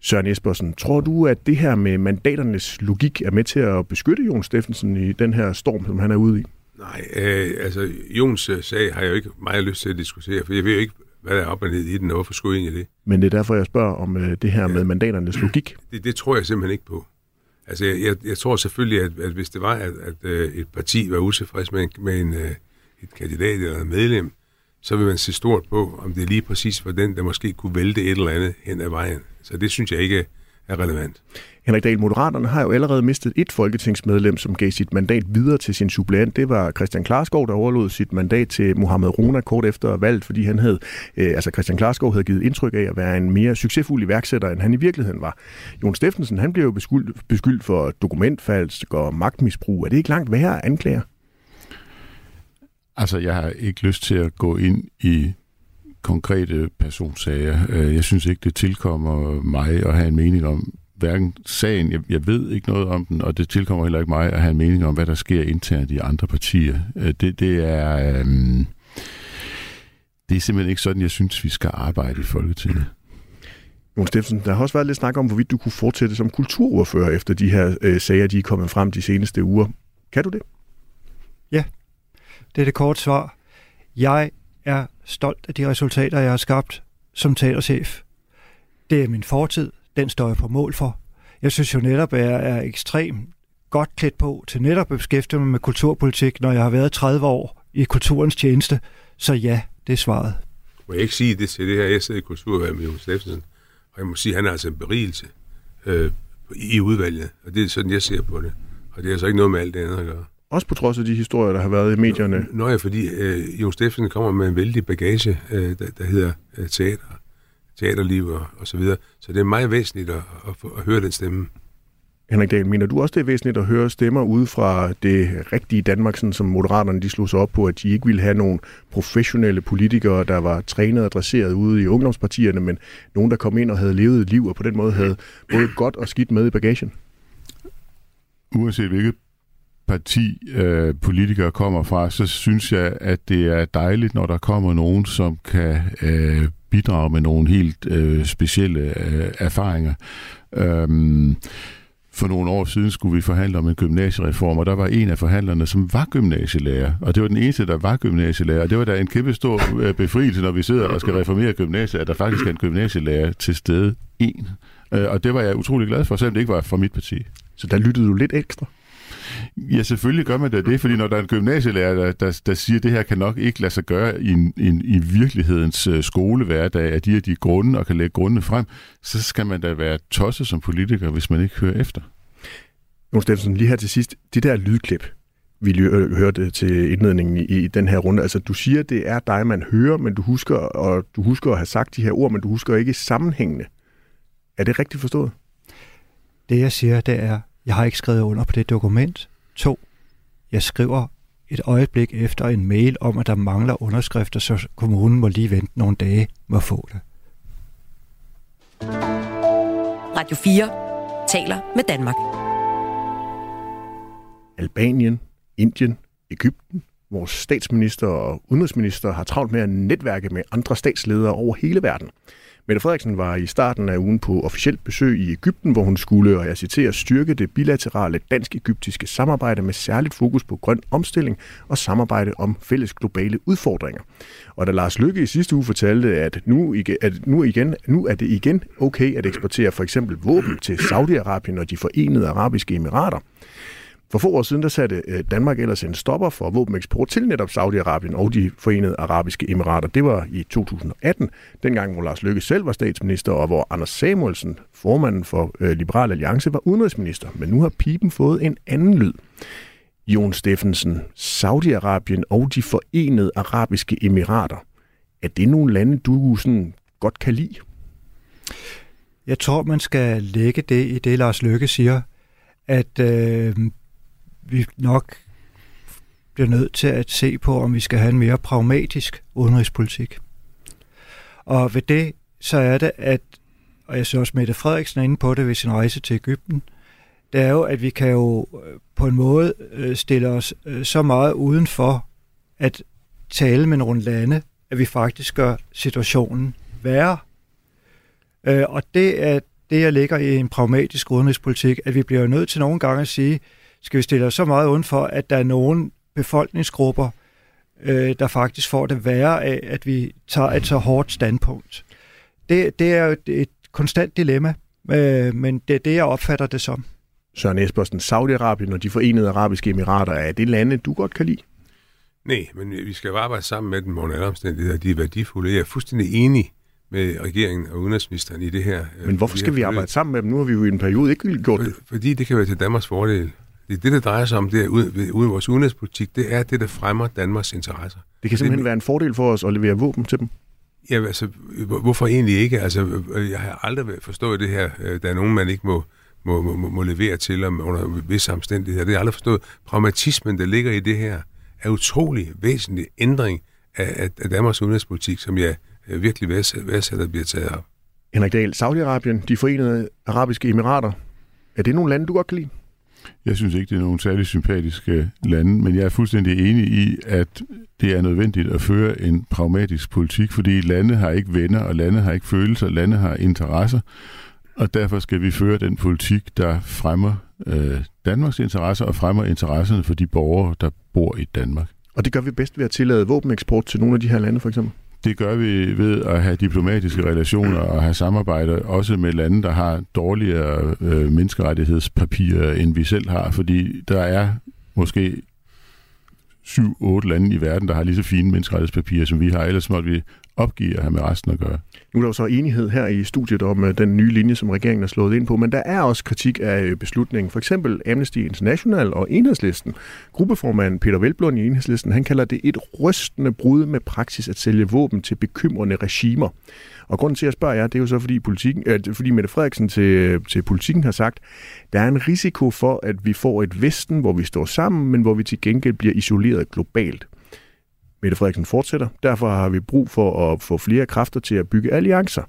Søren Espersen, tror du, at det her med mandaternes logik er med til at beskytte Jon Steffensen i den her storm, som han er ude i? Nej, øh, altså Jons øh, sag har jeg jo ikke meget lyst til at diskutere, for jeg ved jo ikke, hvad der er op og ned i den, og hvorfor skulle jeg egentlig det? Men det er derfor, jeg spørger om øh, det her ja. med mandaternes logik. Det, det tror jeg simpelthen ikke på. Altså, jeg, jeg, jeg tror selvfølgelig, at, at hvis det var, at, at øh, et parti var utilfreds med, med en, øh, et kandidat eller et medlem, så vil man se stort på, om det lige præcis var den, der måske kunne vælte et eller andet hen ad vejen. Så det synes jeg ikke er relevant. Henrik Dahl, Moderaterne har jo allerede mistet et folketingsmedlem, som gav sit mandat videre til sin suppleant. Det var Christian Klarskov, der overlod sit mandat til Mohamed Rona kort efter valget, fordi han havde, øh, altså Christian Klarskov havde givet indtryk af at være en mere succesfuld iværksætter, end han i virkeligheden var. Jon Steffensen, han blev jo beskyldt, beskyldt for dokumentfalsk og magtmisbrug. Er det ikke langt værre anklager? Altså, jeg har ikke lyst til at gå ind i konkrete personsager. Øh, jeg synes ikke, det tilkommer mig at have en mening om hverken sagen, jeg, jeg ved ikke noget om den, og det tilkommer heller ikke mig at have en mening om, hvad der sker internt i andre partier. Øh, det, det er... Øhm, det er simpelthen ikke sådan, jeg synes, vi skal arbejde i Folketinget. Jon Steffensen, der har også været lidt snak om, hvorvidt du kunne fortsætte som kulturordfører efter de her øh, sager, de er kommet frem de seneste uger. Kan du det? Ja, det er det korte svar. Jeg er stolt af de resultater, jeg har skabt som teaterchef. Det er min fortid, den står jeg på mål for. Jeg synes jo netop, at jeg er ekstremt godt klædt på til netop at beskæftige mig med kulturpolitik, når jeg har været 30 år i kulturens tjeneste. Så ja, det er svaret. Må jeg ikke sige det til det her? Jeg sidder i kulturvalget med Jon Steffensen, og jeg må sige, at han er altså en berigelse øh, i udvalget. Og det er sådan, jeg ser på det. Og det er altså ikke noget med alt det andet at gøre. Også på trods af de historier, der har været i medierne. Nå ja, fordi øh, Jon Steffensen kommer med en vældig bagage, øh, der, der hedder øh, teater, teaterliv og, og så videre. Så det er meget væsentligt at, at, at, at høre den stemme. Henrik Dahl, mener du også, det er væsentligt at høre stemmer ude fra det rigtige Danmark, sådan som moderaterne de slog sig op på, at de ikke ville have nogle professionelle politikere, der var trænet og dresseret ude i ungdomspartierne, men nogen, der kom ind og havde levet et liv, og på den måde havde (clears throat) både godt og skidt med i bagagen? Uanset hvilket parti øh, politikere kommer fra, så synes jeg, at det er dejligt, når der kommer nogen, som kan øh, bidrage med nogle helt øh, specielle øh, erfaringer. Øhm, for nogle år siden skulle vi forhandle om en gymnasiereform, og der var en af forhandlerne, som var gymnasielærer. Og det var den eneste, der var gymnasielærer. Og det var da en kæmpe stor øh, befrielse, når vi sidder og skal reformere gymnasiet, at der faktisk er en gymnasielærer til stede en. Øh, og det var jeg utrolig glad for, selvom det ikke var fra mit parti. Så der lyttede du lidt ekstra? Ja, selvfølgelig gør man da det, fordi når der er en gymnasielærer, der, der, der siger, at det her kan nok ikke lade sig gøre i, en, en, i virkelighedens uh, skolehverdag af de her de grunde, og kan lægge grundene frem, så skal man da være tosset som politiker, hvis man ikke hører efter. Jon Steffensen, lige her til sidst, det der lydklip, vi hørte til indledningen i, i den her runde. Altså, du siger, det er dig, man hører, men du husker, og du husker at have sagt de her ord, men du husker ikke sammenhængende. Er det rigtigt forstået? Det, jeg siger, det er, jeg har ikke skrevet under på det dokument. To, jeg skriver et øjeblik efter en mail om, at der mangler underskrifter, så kommunen må lige vente nogle dage med at få det. Radio 4 taler med Danmark. Albanien, Indien, Ægypten. Vores statsminister og udenrigsminister har travlt med at netværke med andre statsledere over hele verden. Mette Frederiksen var i starten af ugen på officielt besøg i Ægypten, hvor hun skulle, og jeg citerer, styrke det bilaterale dansk-ægyptiske samarbejde med særligt fokus på grøn omstilling og samarbejde om fælles globale udfordringer. Og da Lars Lykke i sidste uge fortalte, at nu, igen, at nu, igen, nu er det igen okay at eksportere for eksempel våben til Saudi-Arabien og de forenede arabiske emirater, for få år siden der satte øh, Danmark ellers en stopper for våbeneksport til netop Saudi-Arabien og de forenede arabiske emirater. Det var i 2018, dengang hvor Lars Løkke selv var statsminister, og hvor Anders Samuelsen, formanden for øh, Liberal Alliance, var udenrigsminister. Men nu har pipen fået en anden lyd. Jon Steffensen, Saudi-Arabien og de forenede arabiske emirater. Er det nogle lande, du sådan godt kan lide? Jeg tror, man skal lægge det i det, Lars Løkke siger, at øh, vi nok bliver nødt til at se på, om vi skal have en mere pragmatisk udenrigspolitik. Og ved det, så er det, at, og jeg synes også Mette Frederiksen er inde på det ved sin rejse til Ægypten, det er jo, at vi kan jo øh, på en måde øh, stille os øh, så meget udenfor at tale med nogle lande, at vi faktisk gør situationen værre. Og det er det, jeg ligger i en pragmatisk udenrigspolitik, at vi bliver nødt til nogle gange at sige, skal vi stille os så meget uden for, at der er nogle befolkningsgrupper, øh, der faktisk får det værre af, at vi tager et så hårdt standpunkt. Det, det er jo et, et konstant dilemma, øh, men det er det, jeg opfatter det som. Søren Espersen, Saudi-Arabien og de forenede arabiske emirater, er det lande, du godt kan lide? Nej, men vi skal jo arbejde sammen med dem under alle omstændigheder. De er værdifulde. Jeg er fuldstændig enig med regeringen og udenrigsministeren i det her. Men hvorfor skal vi arbejde sammen med dem? Nu har vi jo i en periode ikke gjort det. Fordi det kan være til Danmarks fordel. Det det, det drejer sig om, det ude, ude vores udenrigspolitik, det er det, der fremmer Danmarks interesser. Det kan simpelthen det, være en fordel for os at levere våben til dem? Ja, altså, hvorfor egentlig ikke? Altså, jeg har aldrig forstået det her, øh, der er nogen, man ikke må, må, må, må levere til om, under visse omstændigheder. Det har jeg aldrig forstået. Pragmatismen, der ligger i det her, er utrolig væsentlig ændring af, af Danmarks udenrigspolitik, som jeg øh, virkelig værdsætter bliver taget op. Henrik Dahl, Saudi-Arabien, de forenede arabiske emirater, er det nogle lande, du godt kan lide? Jeg synes ikke, det er nogen særlig sympatiske øh, lande, men jeg er fuldstændig enig i, at det er nødvendigt at føre en pragmatisk politik, fordi lande har ikke venner, og lande har ikke følelser, lande har interesser, og derfor skal vi føre den politik, der fremmer øh, Danmarks interesser og fremmer interesserne for de borgere, der bor i Danmark. Og det gør vi bedst ved at tillade våbeneksport til nogle af de her lande, for eksempel? Det gør vi ved at have diplomatiske relationer og have samarbejde også med lande, der har dårligere øh, menneskerettighedspapirer, end vi selv har, fordi der er måske syv, otte lande i verden, der har lige så fine menneskerettighedspapirer, som vi har. Ellers måtte vi opgive at have med resten at gøre. Nu er der jo så enighed her i studiet om øh, den nye linje, som regeringen har slået ind på, men der er også kritik af øh, beslutningen. For eksempel Amnesty International og Enhedslisten. Gruppeformand Peter Velblund i Enhedslisten, han kalder det et rystende brud med praksis at sælge våben til bekymrende regimer. Og grunden til, at jeg spørger jer, det er jo så, fordi, politikken, øh, fordi Mette Frederiksen til, øh, til politikken har sagt, der er en risiko for, at vi får et Vesten, hvor vi står sammen, men hvor vi til gengæld bliver isoleret globalt. Mette Frederiksen fortsætter. Derfor har vi brug for at få flere kræfter til at bygge alliancer.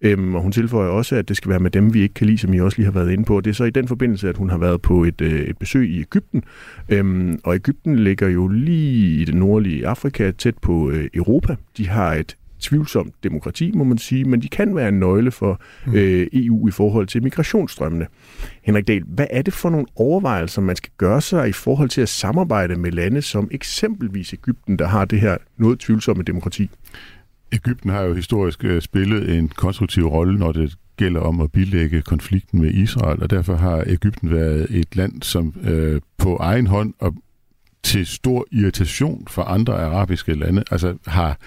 Øhm, og hun tilføjer også, at det skal være med dem, vi ikke kan lide, som I også lige har været inde på. Det er så i den forbindelse, at hun har været på et, øh, et besøg i Ægypten. Øhm, og Ægypten ligger jo lige i det nordlige Afrika, tæt på øh, Europa. De har et tvivlsomt demokrati, må man sige, men de kan være en nøgle for mm. øh, EU i forhold til migrationsstrømmene. Henrik Dahl, hvad er det for nogle overvejelser, man skal gøre sig i forhold til at samarbejde med lande som eksempelvis Ægypten, der har det her noget tvivlsomme demokrati? Ægypten har jo historisk øh, spillet en konstruktiv rolle, når det gælder om at bilægge konflikten med Israel, og derfor har Ægypten været et land, som øh, på egen hånd og til stor irritation for andre arabiske lande, altså har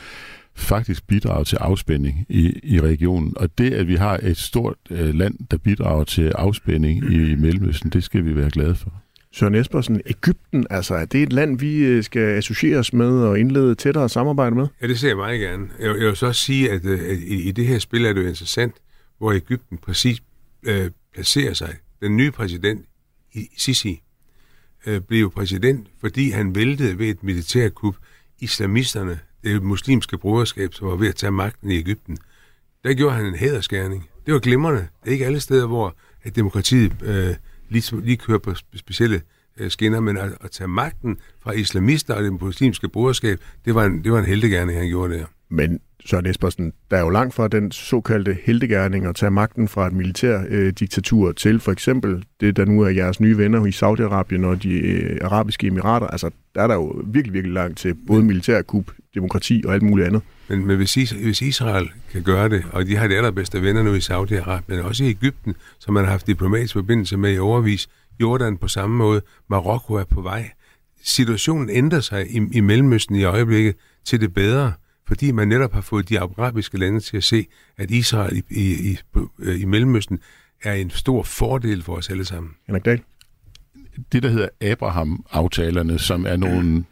faktisk bidrager til afspænding i, i regionen. Og det, at vi har et stort øh, land, der bidrager til afspænding i Mellemøsten, det skal vi være glade for. Søren Espersen, Ægypten, altså er det et land, vi øh, skal associeres med og indlede tættere samarbejde med? Ja, det ser jeg meget gerne. Jeg, jeg vil så også sige, at, øh, at i, i det her spil er det jo interessant, hvor Ægypten præcis øh, placerer sig. Den nye præsident, Sisi, øh, blev jo præsident, fordi han væltede ved et militærkup islamisterne det muslimske broderskab, som var ved at tage magten i Ægypten, der gjorde han en hæderskærning. Det var glimrende. Det er ikke alle steder, hvor at demokratiet øh, lige, lige kører på specielle øh, skinner, men at, at tage magten fra islamister og det muslimske broderskab, det var en, det var en heldegærning, han gjorde der. Men Søren Espersen, der er jo langt fra den såkaldte heldegærning at tage magten fra et militær øh, diktatur til for eksempel det, der nu er jeres nye venner i Saudi-Arabien og de øh, arabiske emirater. Altså, der er der jo virkelig, virkelig langt til både militærkup, demokrati og alt muligt andet. Men, men hvis, hvis Israel kan gøre det, og de har de allerbedste venner nu i Saudi-Arabien, også i Ægypten, som man har haft diplomatisk forbindelse med i overvis, Jordan på samme måde, Marokko er på vej. Situationen ændrer sig i, i Mellemøsten i øjeblikket til det bedre fordi man netop har fået de arabiske lande til at se, at Israel i, i, i, i Mellemøsten er en stor fordel for os alle sammen. Henrik Dahl? Det, der hedder Abraham-aftalerne, som er nogle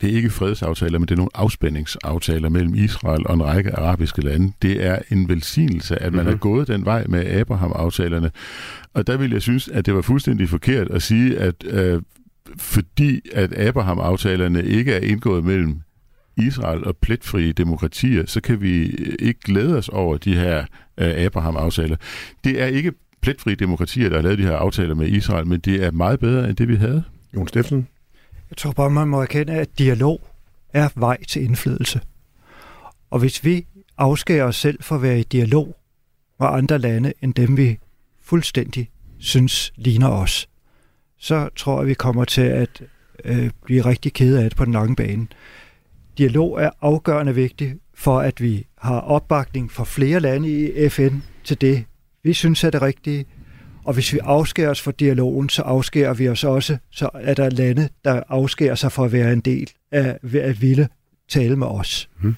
det er ikke fredsaftaler, men det er nogle afspændingsaftaler mellem Israel og en række arabiske lande. Det er en velsignelse, at man mm-hmm. er gået den vej med Abraham-aftalerne. Og der vil jeg synes, at det var fuldstændig forkert at sige, at øh, fordi at Abraham-aftalerne ikke er indgået mellem Israel og pletfrie demokratier, så kan vi ikke glæde os over de her uh, Abraham-aftaler. Det er ikke pletfrie demokratier, der har lavet de her aftaler med Israel, men det er meget bedre end det, vi havde. Jon Steffensen? Jeg tror bare, man må erkende, at dialog er vej til indflydelse. Og hvis vi afskærer os selv for at være i dialog med andre lande, end dem vi fuldstændig synes ligner os, så tror jeg, vi kommer til at øh, blive rigtig kede af det på den lange bane dialog er afgørende vigtig for, at vi har opbakning fra flere lande i FN til det, vi synes er det rigtige. Og hvis vi afskærer os fra dialogen, så afskærer vi os også, så er der lande, der afskærer sig for at være en del af at ville tale med os. Hmm.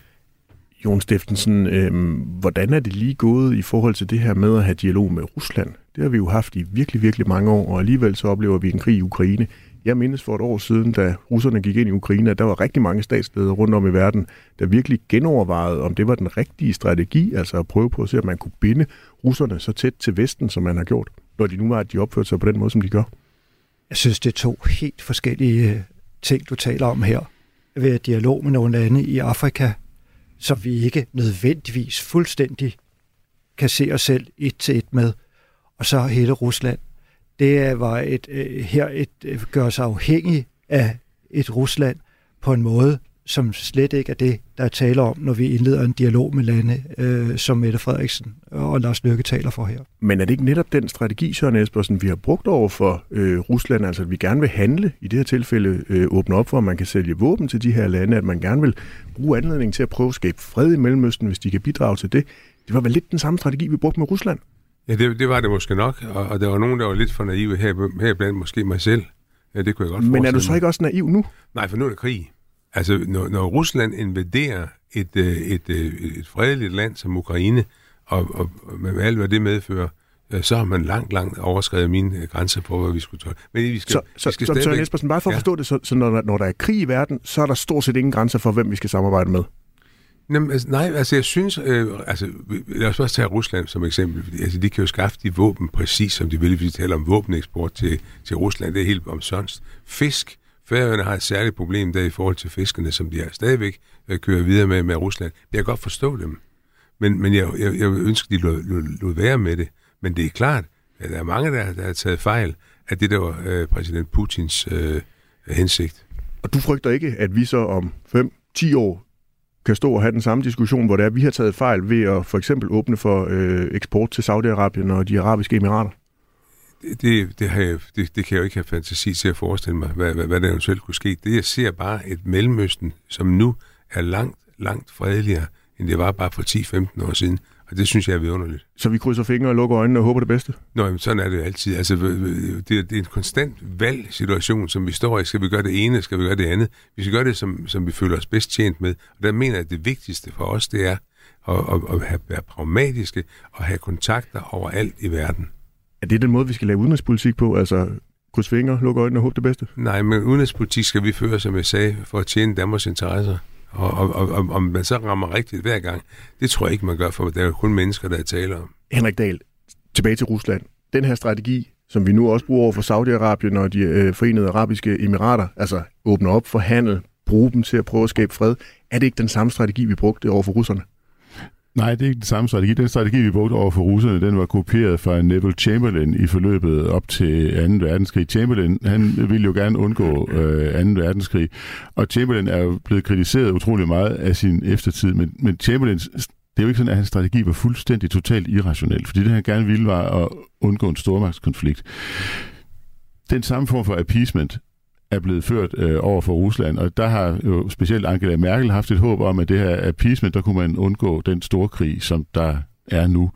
Jon Stiftensen, øh, hvordan er det lige gået i forhold til det her med at have dialog med Rusland? Det har vi jo haft i virkelig, virkelig mange år, og alligevel så oplever vi en krig i Ukraine. Jeg mindes for et år siden, da russerne gik ind i Ukraine, at der var rigtig mange statsledere rundt om i verden, der virkelig genovervejede, om det var den rigtige strategi, altså at prøve på at se, om man kunne binde russerne så tæt til Vesten, som man har gjort, når de nu var, at de opførte sig på den måde, som de gør. Jeg synes, det er to helt forskellige øh, ting, du taler om her. Ved dialog med nogle lande i Afrika, som vi ikke nødvendigvis fuldstændig kan se os selv et til et med, og så hele Rusland det var et, øh, her et, øh, gør sig afhængig af et Rusland på en måde, som slet ikke er det, der er tale om, når vi indleder en dialog med lande, øh, som Mette Frederiksen og Lars Løkke taler for her. Men er det ikke netop den strategi, Søren Espersen, vi har brugt over for øh, Rusland, altså at vi gerne vil handle, i det her tilfælde øh, åbne op for, at man kan sælge våben til de her lande, at man gerne vil bruge anledningen til at prøve at skabe fred i Mellemøsten, hvis de kan bidrage til det. Det var vel lidt den samme strategi, vi brugte med Rusland? Ja, det, det var det måske nok, og, og der var nogen, der var lidt for naive her, her blandt måske mig selv. Ja, det kunne jeg godt Men er du så ikke også naiv nu? Nej, for nu er der krig. Altså, når, når Rusland invaderer et, øh, et, et, et fredeligt land som Ukraine, og, og, og med alt, hvad det medfører, øh, så har man langt, langt overskrevet mine øh, grænser på, hvad vi skulle tåle. Men vi skal, så, så, vi skal så stadigvæk... Søren Espersen, bare for at Ja. forstå det, så, så når, når der er krig i verden, så er der stort set ingen grænser for, hvem vi skal samarbejde med. Jamen, altså, nej, altså jeg synes, øh, altså lad os bare tage Rusland som eksempel, fordi, altså de kan jo skaffe de våben præcis som de vil, hvis vi taler om våbeneksport til, til Rusland, det er helt omsonst. Fisk, Færøerne har et særligt problem der i forhold til fiskerne, som de er stadigvæk øh, kører videre med, med Rusland. Jeg kan godt forstå dem, men, men jeg, jeg, jeg ønsker, de lod, lod, lod være med det. Men det er klart, at der er mange, der, der har taget fejl af det, der var øh, præsident Putins øh, hensigt. Og du frygter ikke, at vi så om 5-10 år kan stå og have den samme diskussion, hvor det er, at vi har taget fejl ved at for eksempel åbne for øh, eksport til Saudi-Arabien og de arabiske emirater? det, det, det, har jeg, det, det kan jeg jo ikke have fantasi til at forestille mig, hvad, hvad, hvad der eventuelt kunne ske. Det, jeg ser bare et Mellemøsten, som nu er langt, langt fredeligere, end det var bare for 10-15 år siden. Og det synes jeg er vidunderligt. Så vi krydser fingre og lukker øjnene og håber det bedste? Nå, jamen, sådan er det altid. Altså, det, det er en konstant valgsituation, som vi står i. Skal vi gøre det ene, skal vi gøre det andet? Vi skal gøre det, som, som vi føler os bedst tjent med. Og der mener jeg, at det vigtigste for os, det er at, at, at være pragmatiske og have kontakter overalt i verden. Er det den måde, vi skal lave udenrigspolitik på? Altså krydse fingre, lukke øjnene og håbe det bedste? Nej, men udenrigspolitik skal vi føre, som jeg sagde, for at tjene Danmarks interesser. Og, og, og, og om man så rammer rigtigt hver gang, det tror jeg ikke, man gør, for der er jo kun mennesker, der er tale om. Henrik Dahl, tilbage til Rusland. Den her strategi, som vi nu også bruger over for Saudi-Arabien og de øh, forenede arabiske emirater, altså åbne op for handel, bruge dem til at prøve at skabe fred, er det ikke den samme strategi, vi brugte over for russerne? Nej, det er ikke den samme strategi. Den strategi, vi brugte over for russerne, den var kopieret fra Neville Chamberlain i forløbet op til 2. verdenskrig. Chamberlain, han ville jo gerne undgå øh, 2. verdenskrig, og Chamberlain er jo blevet kritiseret utrolig meget af sin eftertid, men, men Chamberlain, det er jo ikke sådan, at hans strategi var fuldstændig totalt irrationel, fordi det han gerne ville var at undgå en stormagtskonflikt. Den samme form for appeasement er blevet ført øh, over for Rusland, og der har jo specielt Angela Merkel haft et håb om, at det her appeasement, der kunne man undgå den store krig, som der er nu.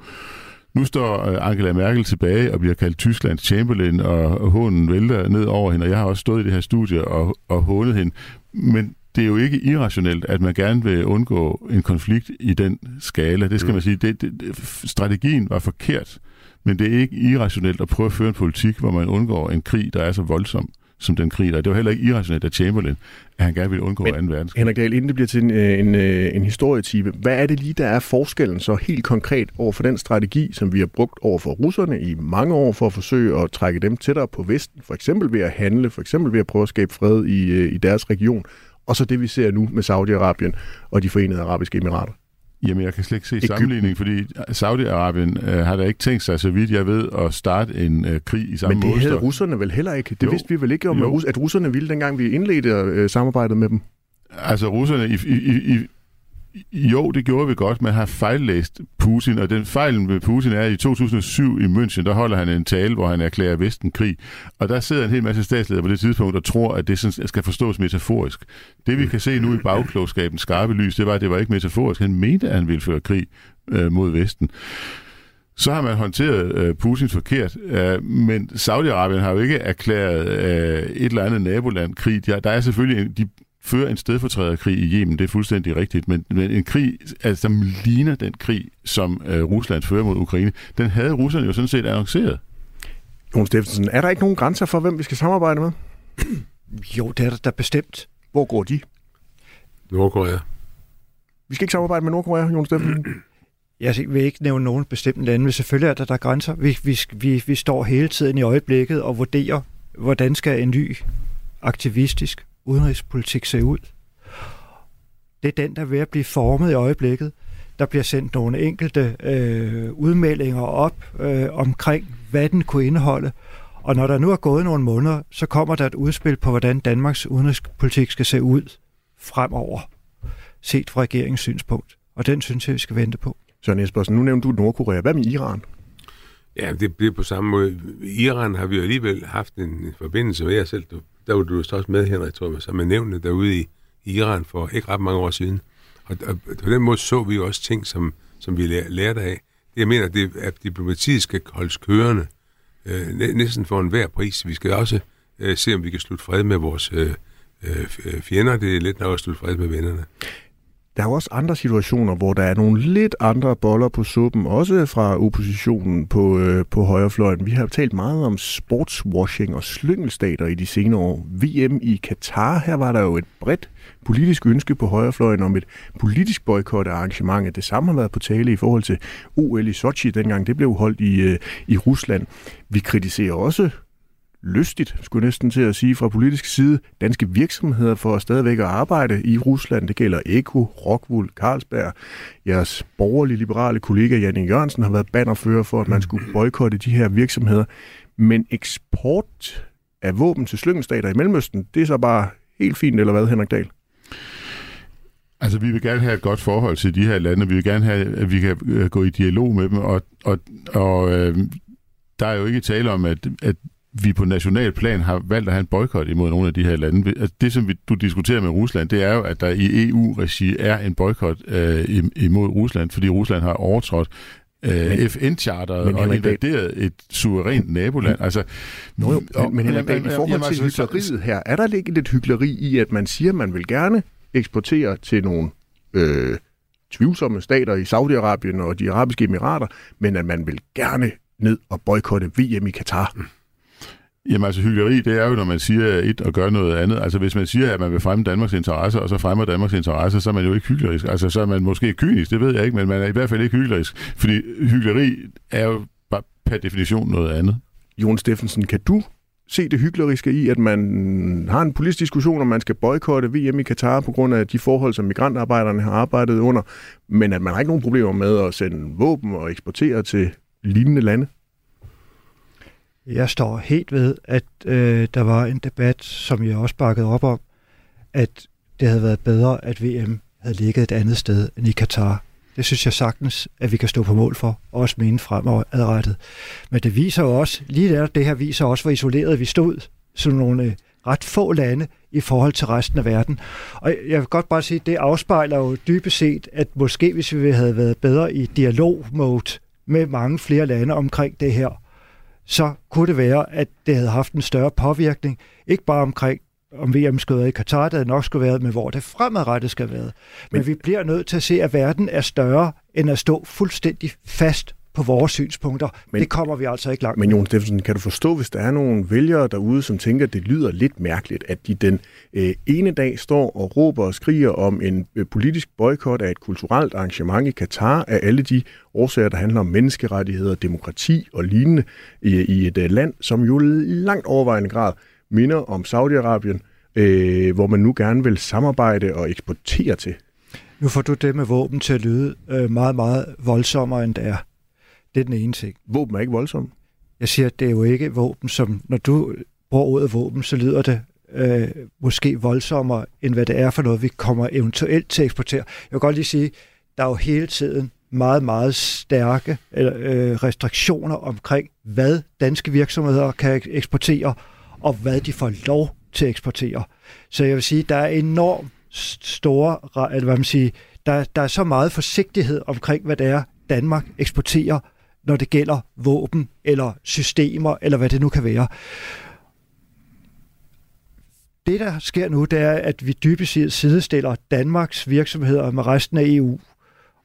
Nu står øh, Angela Merkel tilbage og bliver kaldt Tysklands Chamberlain, og, hånen vælter ned over hende, og jeg har også stået i det her studie og, og hånet hende. Men det er jo ikke irrationelt, at man gerne vil undgå en konflikt i den skala. Det skal man sige. Det, det, strategien var forkert, men det er ikke irrationelt at prøve at føre en politik, hvor man undgår en krig, der er så voldsom som den krig der. Det var heller ikke irrationelt af Chamberlain, at han gerne ville undgå Men, 2. verdenskrig. Henrik Dahl, inden det bliver til en, øh, en, øh, en historietipe, hvad er det lige, der er forskellen så helt konkret over for den strategi, som vi har brugt over for russerne i mange år for at forsøge at trække dem tættere på Vesten, for eksempel ved at handle, for eksempel ved at prøve at skabe fred i, øh, i deres region, og så det, vi ser nu med Saudi-Arabien og de forenede arabiske emirater? Jamen, jeg kan slet ikke se Egypten. sammenligning, fordi Saudi-Arabien øh, har da ikke tænkt sig, så vidt jeg ved, at starte en øh, krig i samme Men det havde målestok. russerne vel heller ikke. Det Jo. vidste vi vel ikke om, Jo. at rus- at russerne ville, dengang vi indledte øh, samarbejdet med dem. Altså russerne, i, i, i, jo, det gjorde vi godt, men har fejllæst Putin, og den fejlen med Putin er, at i 2007 i München, der holder han en tale, hvor han erklærer Vesten krig, og der sidder en hel masse statsledere på det tidspunkt, der tror, at det sådan skal forstås metaforisk. Det vi kan se nu i bagklogskabens skarpe lys, det var, at det var ikke metaforisk. Han mente, at han ville føre krig øh, mod Vesten. Så har man håndteret øh, Putin forkert, øh, men Saudi-Arabien har jo ikke erklæret øh, et eller andet naboland krig. Der, der er selvfølgelig, en, de fører en stedfortræderkrig i Yemen, det er fuldstændig rigtigt, men, men en krig, altså, som ligner den krig, som øh, Rusland fører mod Ukraine, den havde russerne jo sådan set annonceret. Jon Steffensen, er der ikke nogen grænser for, hvem vi skal samarbejde med? (clears throat) Jo, det er der, der bestemt. Hvor går de? Nordkorea. Vi skal ikke samarbejde med Nordkorea, Jon Steffensen. (clears throat) Jeg vil ikke nævne nogen bestemte lande, men selvfølgelig er der, der er grænser. Vi, vi, vi, vi står hele tiden i øjeblikket og vurderer, hvordan skal en ny aktivistisk udenrigspolitik se ud. Det er den, der er ved at blive formet i øjeblikket. Der bliver sendt nogle enkelte øh, udmeldinger op øh, omkring, hvad den kunne indeholde. Og når der nu er gået nogle måneder, så kommer der et udspil på, hvordan Danmarks udenrigspolitik skal se ud fremover, set fra regeringens synspunkt. Og den synes jeg, vi skal vente på. Søren Espersen, nu nævnte du Nordkorea. Hvad med Iran? Ja, det bliver på samme måde. I Iran har vi jo alligevel haft en, en forbindelse med jer selv. Du, der var du så også med, Henrik, tror jeg, som er nævnte derude i, Iran for ikke ret mange år siden. Og, og på den måde så vi også ting, som, som vi lærte af. Jeg mener, det, at diplomatiet skal holdes kørende øh, næsten for enhver pris. Vi skal også øh, se, om vi kan slutte fred med vores øh, øh, øh fjender. Det er lidt nok at slutte fred med vennerne. Der er jo også andre situationer, hvor der er nogle lidt andre boller på suppen, også fra oppositionen på, øh, på højrefløjen. Vi har talt meget om sportswashing og slyngelstater i de senere år. VM i Katar, her var der jo et bredt politisk ønske på højrefløjen om et politisk boykot af arrangementet. Det samme har været på tale i forhold til OL i Sochi, dengang det blev holdt i, øh, i Rusland. Vi kritiserer også lystigt, skulle jeg næsten til at sige, fra politisk side, danske virksomheder får stadigvæk at arbejde i Rusland. Det gælder Eko, Rockwool, Carlsberg. Jeres borgerlige liberale kollega Janne Jørgensen har været bannerfører for, at man skulle boykotte de her virksomheder. Men eksport af våben til slyngelstater i Mellemøsten, det er så bare helt fint, eller hvad, Henrik Dahl? Altså, vi vil gerne have et godt forhold til de her lande, vi vil gerne have, at vi kan øh, gå i dialog med dem, og, og, og øh, der er jo ikke tale om, at, at vi på national plan har valgt at have en boykot imod nogle af de her lande. Altså, det, som vi, du diskuterer med Rusland, det er jo, at der i EU-regi er en boykot øh, imod Rusland, fordi Rusland har overtrådt øh, FN-charteret og invaderet et suverænt naboland. Altså, Nå jo, men, men Henrik Dahl, i forhold til altså, hyggeleriet her, er der ikke lidt hyggeleri i, at man siger, at man vil gerne eksportere til nogle øh, tvivlsomme stater i Saudi-Arabien og de arabiske emirater, men at man vil gerne ned og boykotte VM i Katar? Mm. Jamen altså, hyggeleri, det er jo, når man siger et og gør noget andet. Altså, hvis man siger, at man vil fremme Danmarks interesser, og så fremmer Danmarks interesser, så er man jo ikke hyggelig. Altså, så er man måske kynisk, det ved jeg ikke, men man er i hvert fald ikke hyggelig. Fordi hyggeleri er jo bare per definition noget andet. Jon Steffensen, kan du se det hykleriske i, at man har en politisk diskussion, om man skal boykotte VM i Katar på grund af de forhold, som migrantarbejderne har arbejdet under, men at man har ikke nogen problemer med at sende våben og eksportere til lignende lande? Jeg står helt ved, at øh, der var en debat, som jeg også bakkede op om, at det havde været bedre, at VM havde ligget et andet sted end i Katar. Det synes jeg sagtens, at vi kan stå på mål for, og også mene fremadrettet. Men det viser jo også, lige der, det her viser også, hvor isoleret vi stod, som nogle øh, ret få lande i forhold til resten af verden. Og jeg vil godt bare sige, at det afspejler jo dybest set, at måske hvis vi havde været bedre i dialog-mode med mange flere lande omkring det her, så kunne det være, at det havde haft en større påvirkning, ikke bare omkring om VM skulle være i Katar, det havde nok skulle være, men hvor det fremadrettet skal være. Men, men vi bliver nødt til at se, at verden er større, end at stå fuldstændig fast på vores synspunkter. Men, det kommer vi altså ikke langt Men Jon Steffensen, kan du forstå, hvis der er nogle vælgere derude, som tænker, at det lyder lidt mærkeligt, at de den øh, ene dag står og råber og skriger om en øh, politisk boykot af et kulturelt arrangement i Katar, af alle de årsager, der handler om menneskerettigheder, demokrati og lignende i, i et øh, land, som jo langt overvejende grad minder om Saudi-Arabien, øh, hvor man nu gerne vil samarbejde og eksportere til. Nu får du det med våben til at lyde øh, meget, meget voldsommere, end det er. Det er den ene ting. Våben er ikke voldsomme? Jeg siger, at det er jo ikke våben, som når du bruger ordet våben, så lyder det øh, måske voldsommere, end hvad det er for noget, vi kommer eventuelt til at eksportere. Jeg vil godt lige sige, der er jo hele tiden meget, meget stærke øh, restriktioner omkring, hvad danske virksomheder kan eksportere, og hvad de får lov til at eksportere. Så jeg vil sige, der er enormt store, eller hvad man siger, der, der er så meget forsigtighed omkring, hvad det er, Danmark eksporterer, når det gælder våben eller systemer, eller hvad det nu kan være. Det, der sker nu, det er, at vi dybest set sidestiller Danmarks virksomheder med resten af EU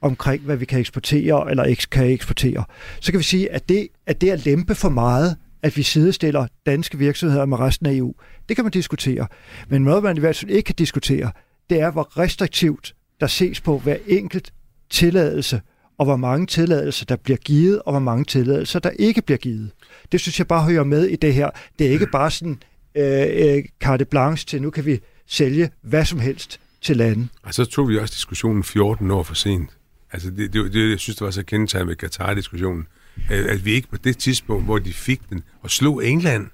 omkring, hvad vi kan eksportere eller ikke kan eksportere. Så kan vi sige, at det, at det er lempe for meget, at vi sidestiller danske virksomheder med resten af EU. Det kan man diskutere. Men noget, man i hvert fald ikke kan diskutere, det er, hvor restriktivt der ses på hver enkelt tilladelse og hvor mange tilladelser, der bliver givet, og hvor mange tilladelser, der ikke bliver givet. Det synes jeg bare hører med i det her. Det er ikke bare sådan øh, øh, carte blanche til, nu kan vi sælge hvad som helst til landet. Og så tog vi også diskussionen 14 år for sent. Altså det, det, det jeg synes, det var så kendetegnet med Katar-diskussionen, at, at vi ikke på det tidspunkt, hvor de fik den, og slog England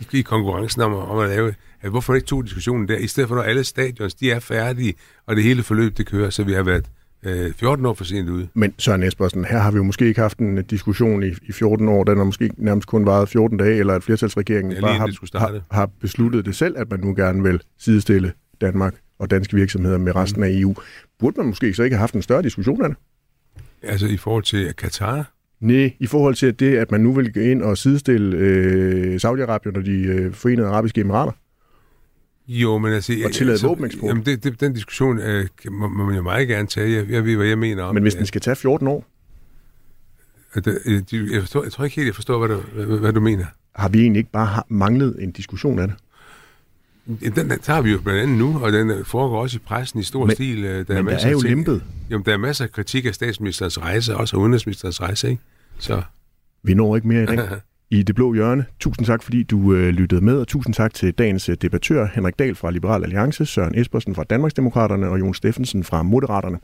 i, i konkurrencen om, om at lave, at hvorfor ikke tog diskussionen der, i stedet for når alle stadions, de er færdige, og det hele forløb, det kører, så vi har været øh, 14 år for sent ude. Men Søren Espersen, her har vi jo måske ikke haft en diskussion i, i 14 år, den har måske nærmest kun varet 14 dage, eller at flertalsregeringen Ja, bare har, har, har besluttet det selv, at man nu gerne vil sidestille Danmark og danske virksomheder med resten af EU. Burde man måske så ikke have haft en større diskussion af det? Altså i forhold til Katar? Nej, i forhold til det, at man nu vil gå ind og sidestille øh, Saudi-Arabien og de øh, forenede arabiske emirater. Jo, men altså... Og tillade altså, våbeneksport. Jamen, det, det, den diskussion øh, må, må man jo meget gerne tage. Jeg, jeg ved, hvad jeg mener om Men hvis det. den skal tage 14 år, At, øh, jeg, forstår, jeg tror ikke helt, jeg forstår, hvad du, hvad, hvad du mener. har vi egentlig ikke bare manglet en diskussion af det? Den, den tager vi jo blandt andet nu, og den øh, foregår også i pressen i stor Men- stil. øh, Der Men der masser er jo ting. lempet. Jamen, der er masser af kritik af statsministerens rejse, også af udenrigsministerens rejse, ikke? Så Vi når ikke mere i dag. (laughs) I Det Blå Hjørne, tusind tak, fordi du øh, lyttede med, og tusind tak til dagens øh, debattør, Henrik Dahl fra Liberal Alliance, Søren Espersen fra Danmarksdemokraterne og Jon Steffensen fra Moderaterne.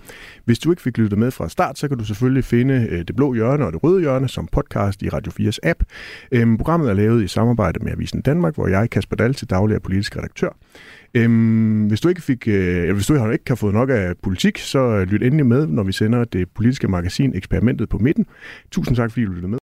Hvis du ikke fik lyttet med fra start, så kan du selvfølgelig finde øh, Det Blå Hjørne og Det Røde Hjørne som podcast i Radio 4's app. Øhm, programmet er lavet i samarbejde med Avisen Danmark, hvor jeg, Kasper Dahl, til daglig er politisk redaktør. Øhm, hvis du ikke fik, øh, eller hvis du ikke har fået nok af politik, så øh, lyt endelig med, når vi sender det politiske magasin Eksperimentet på midten. Tusind tak, fordi du lyttede med.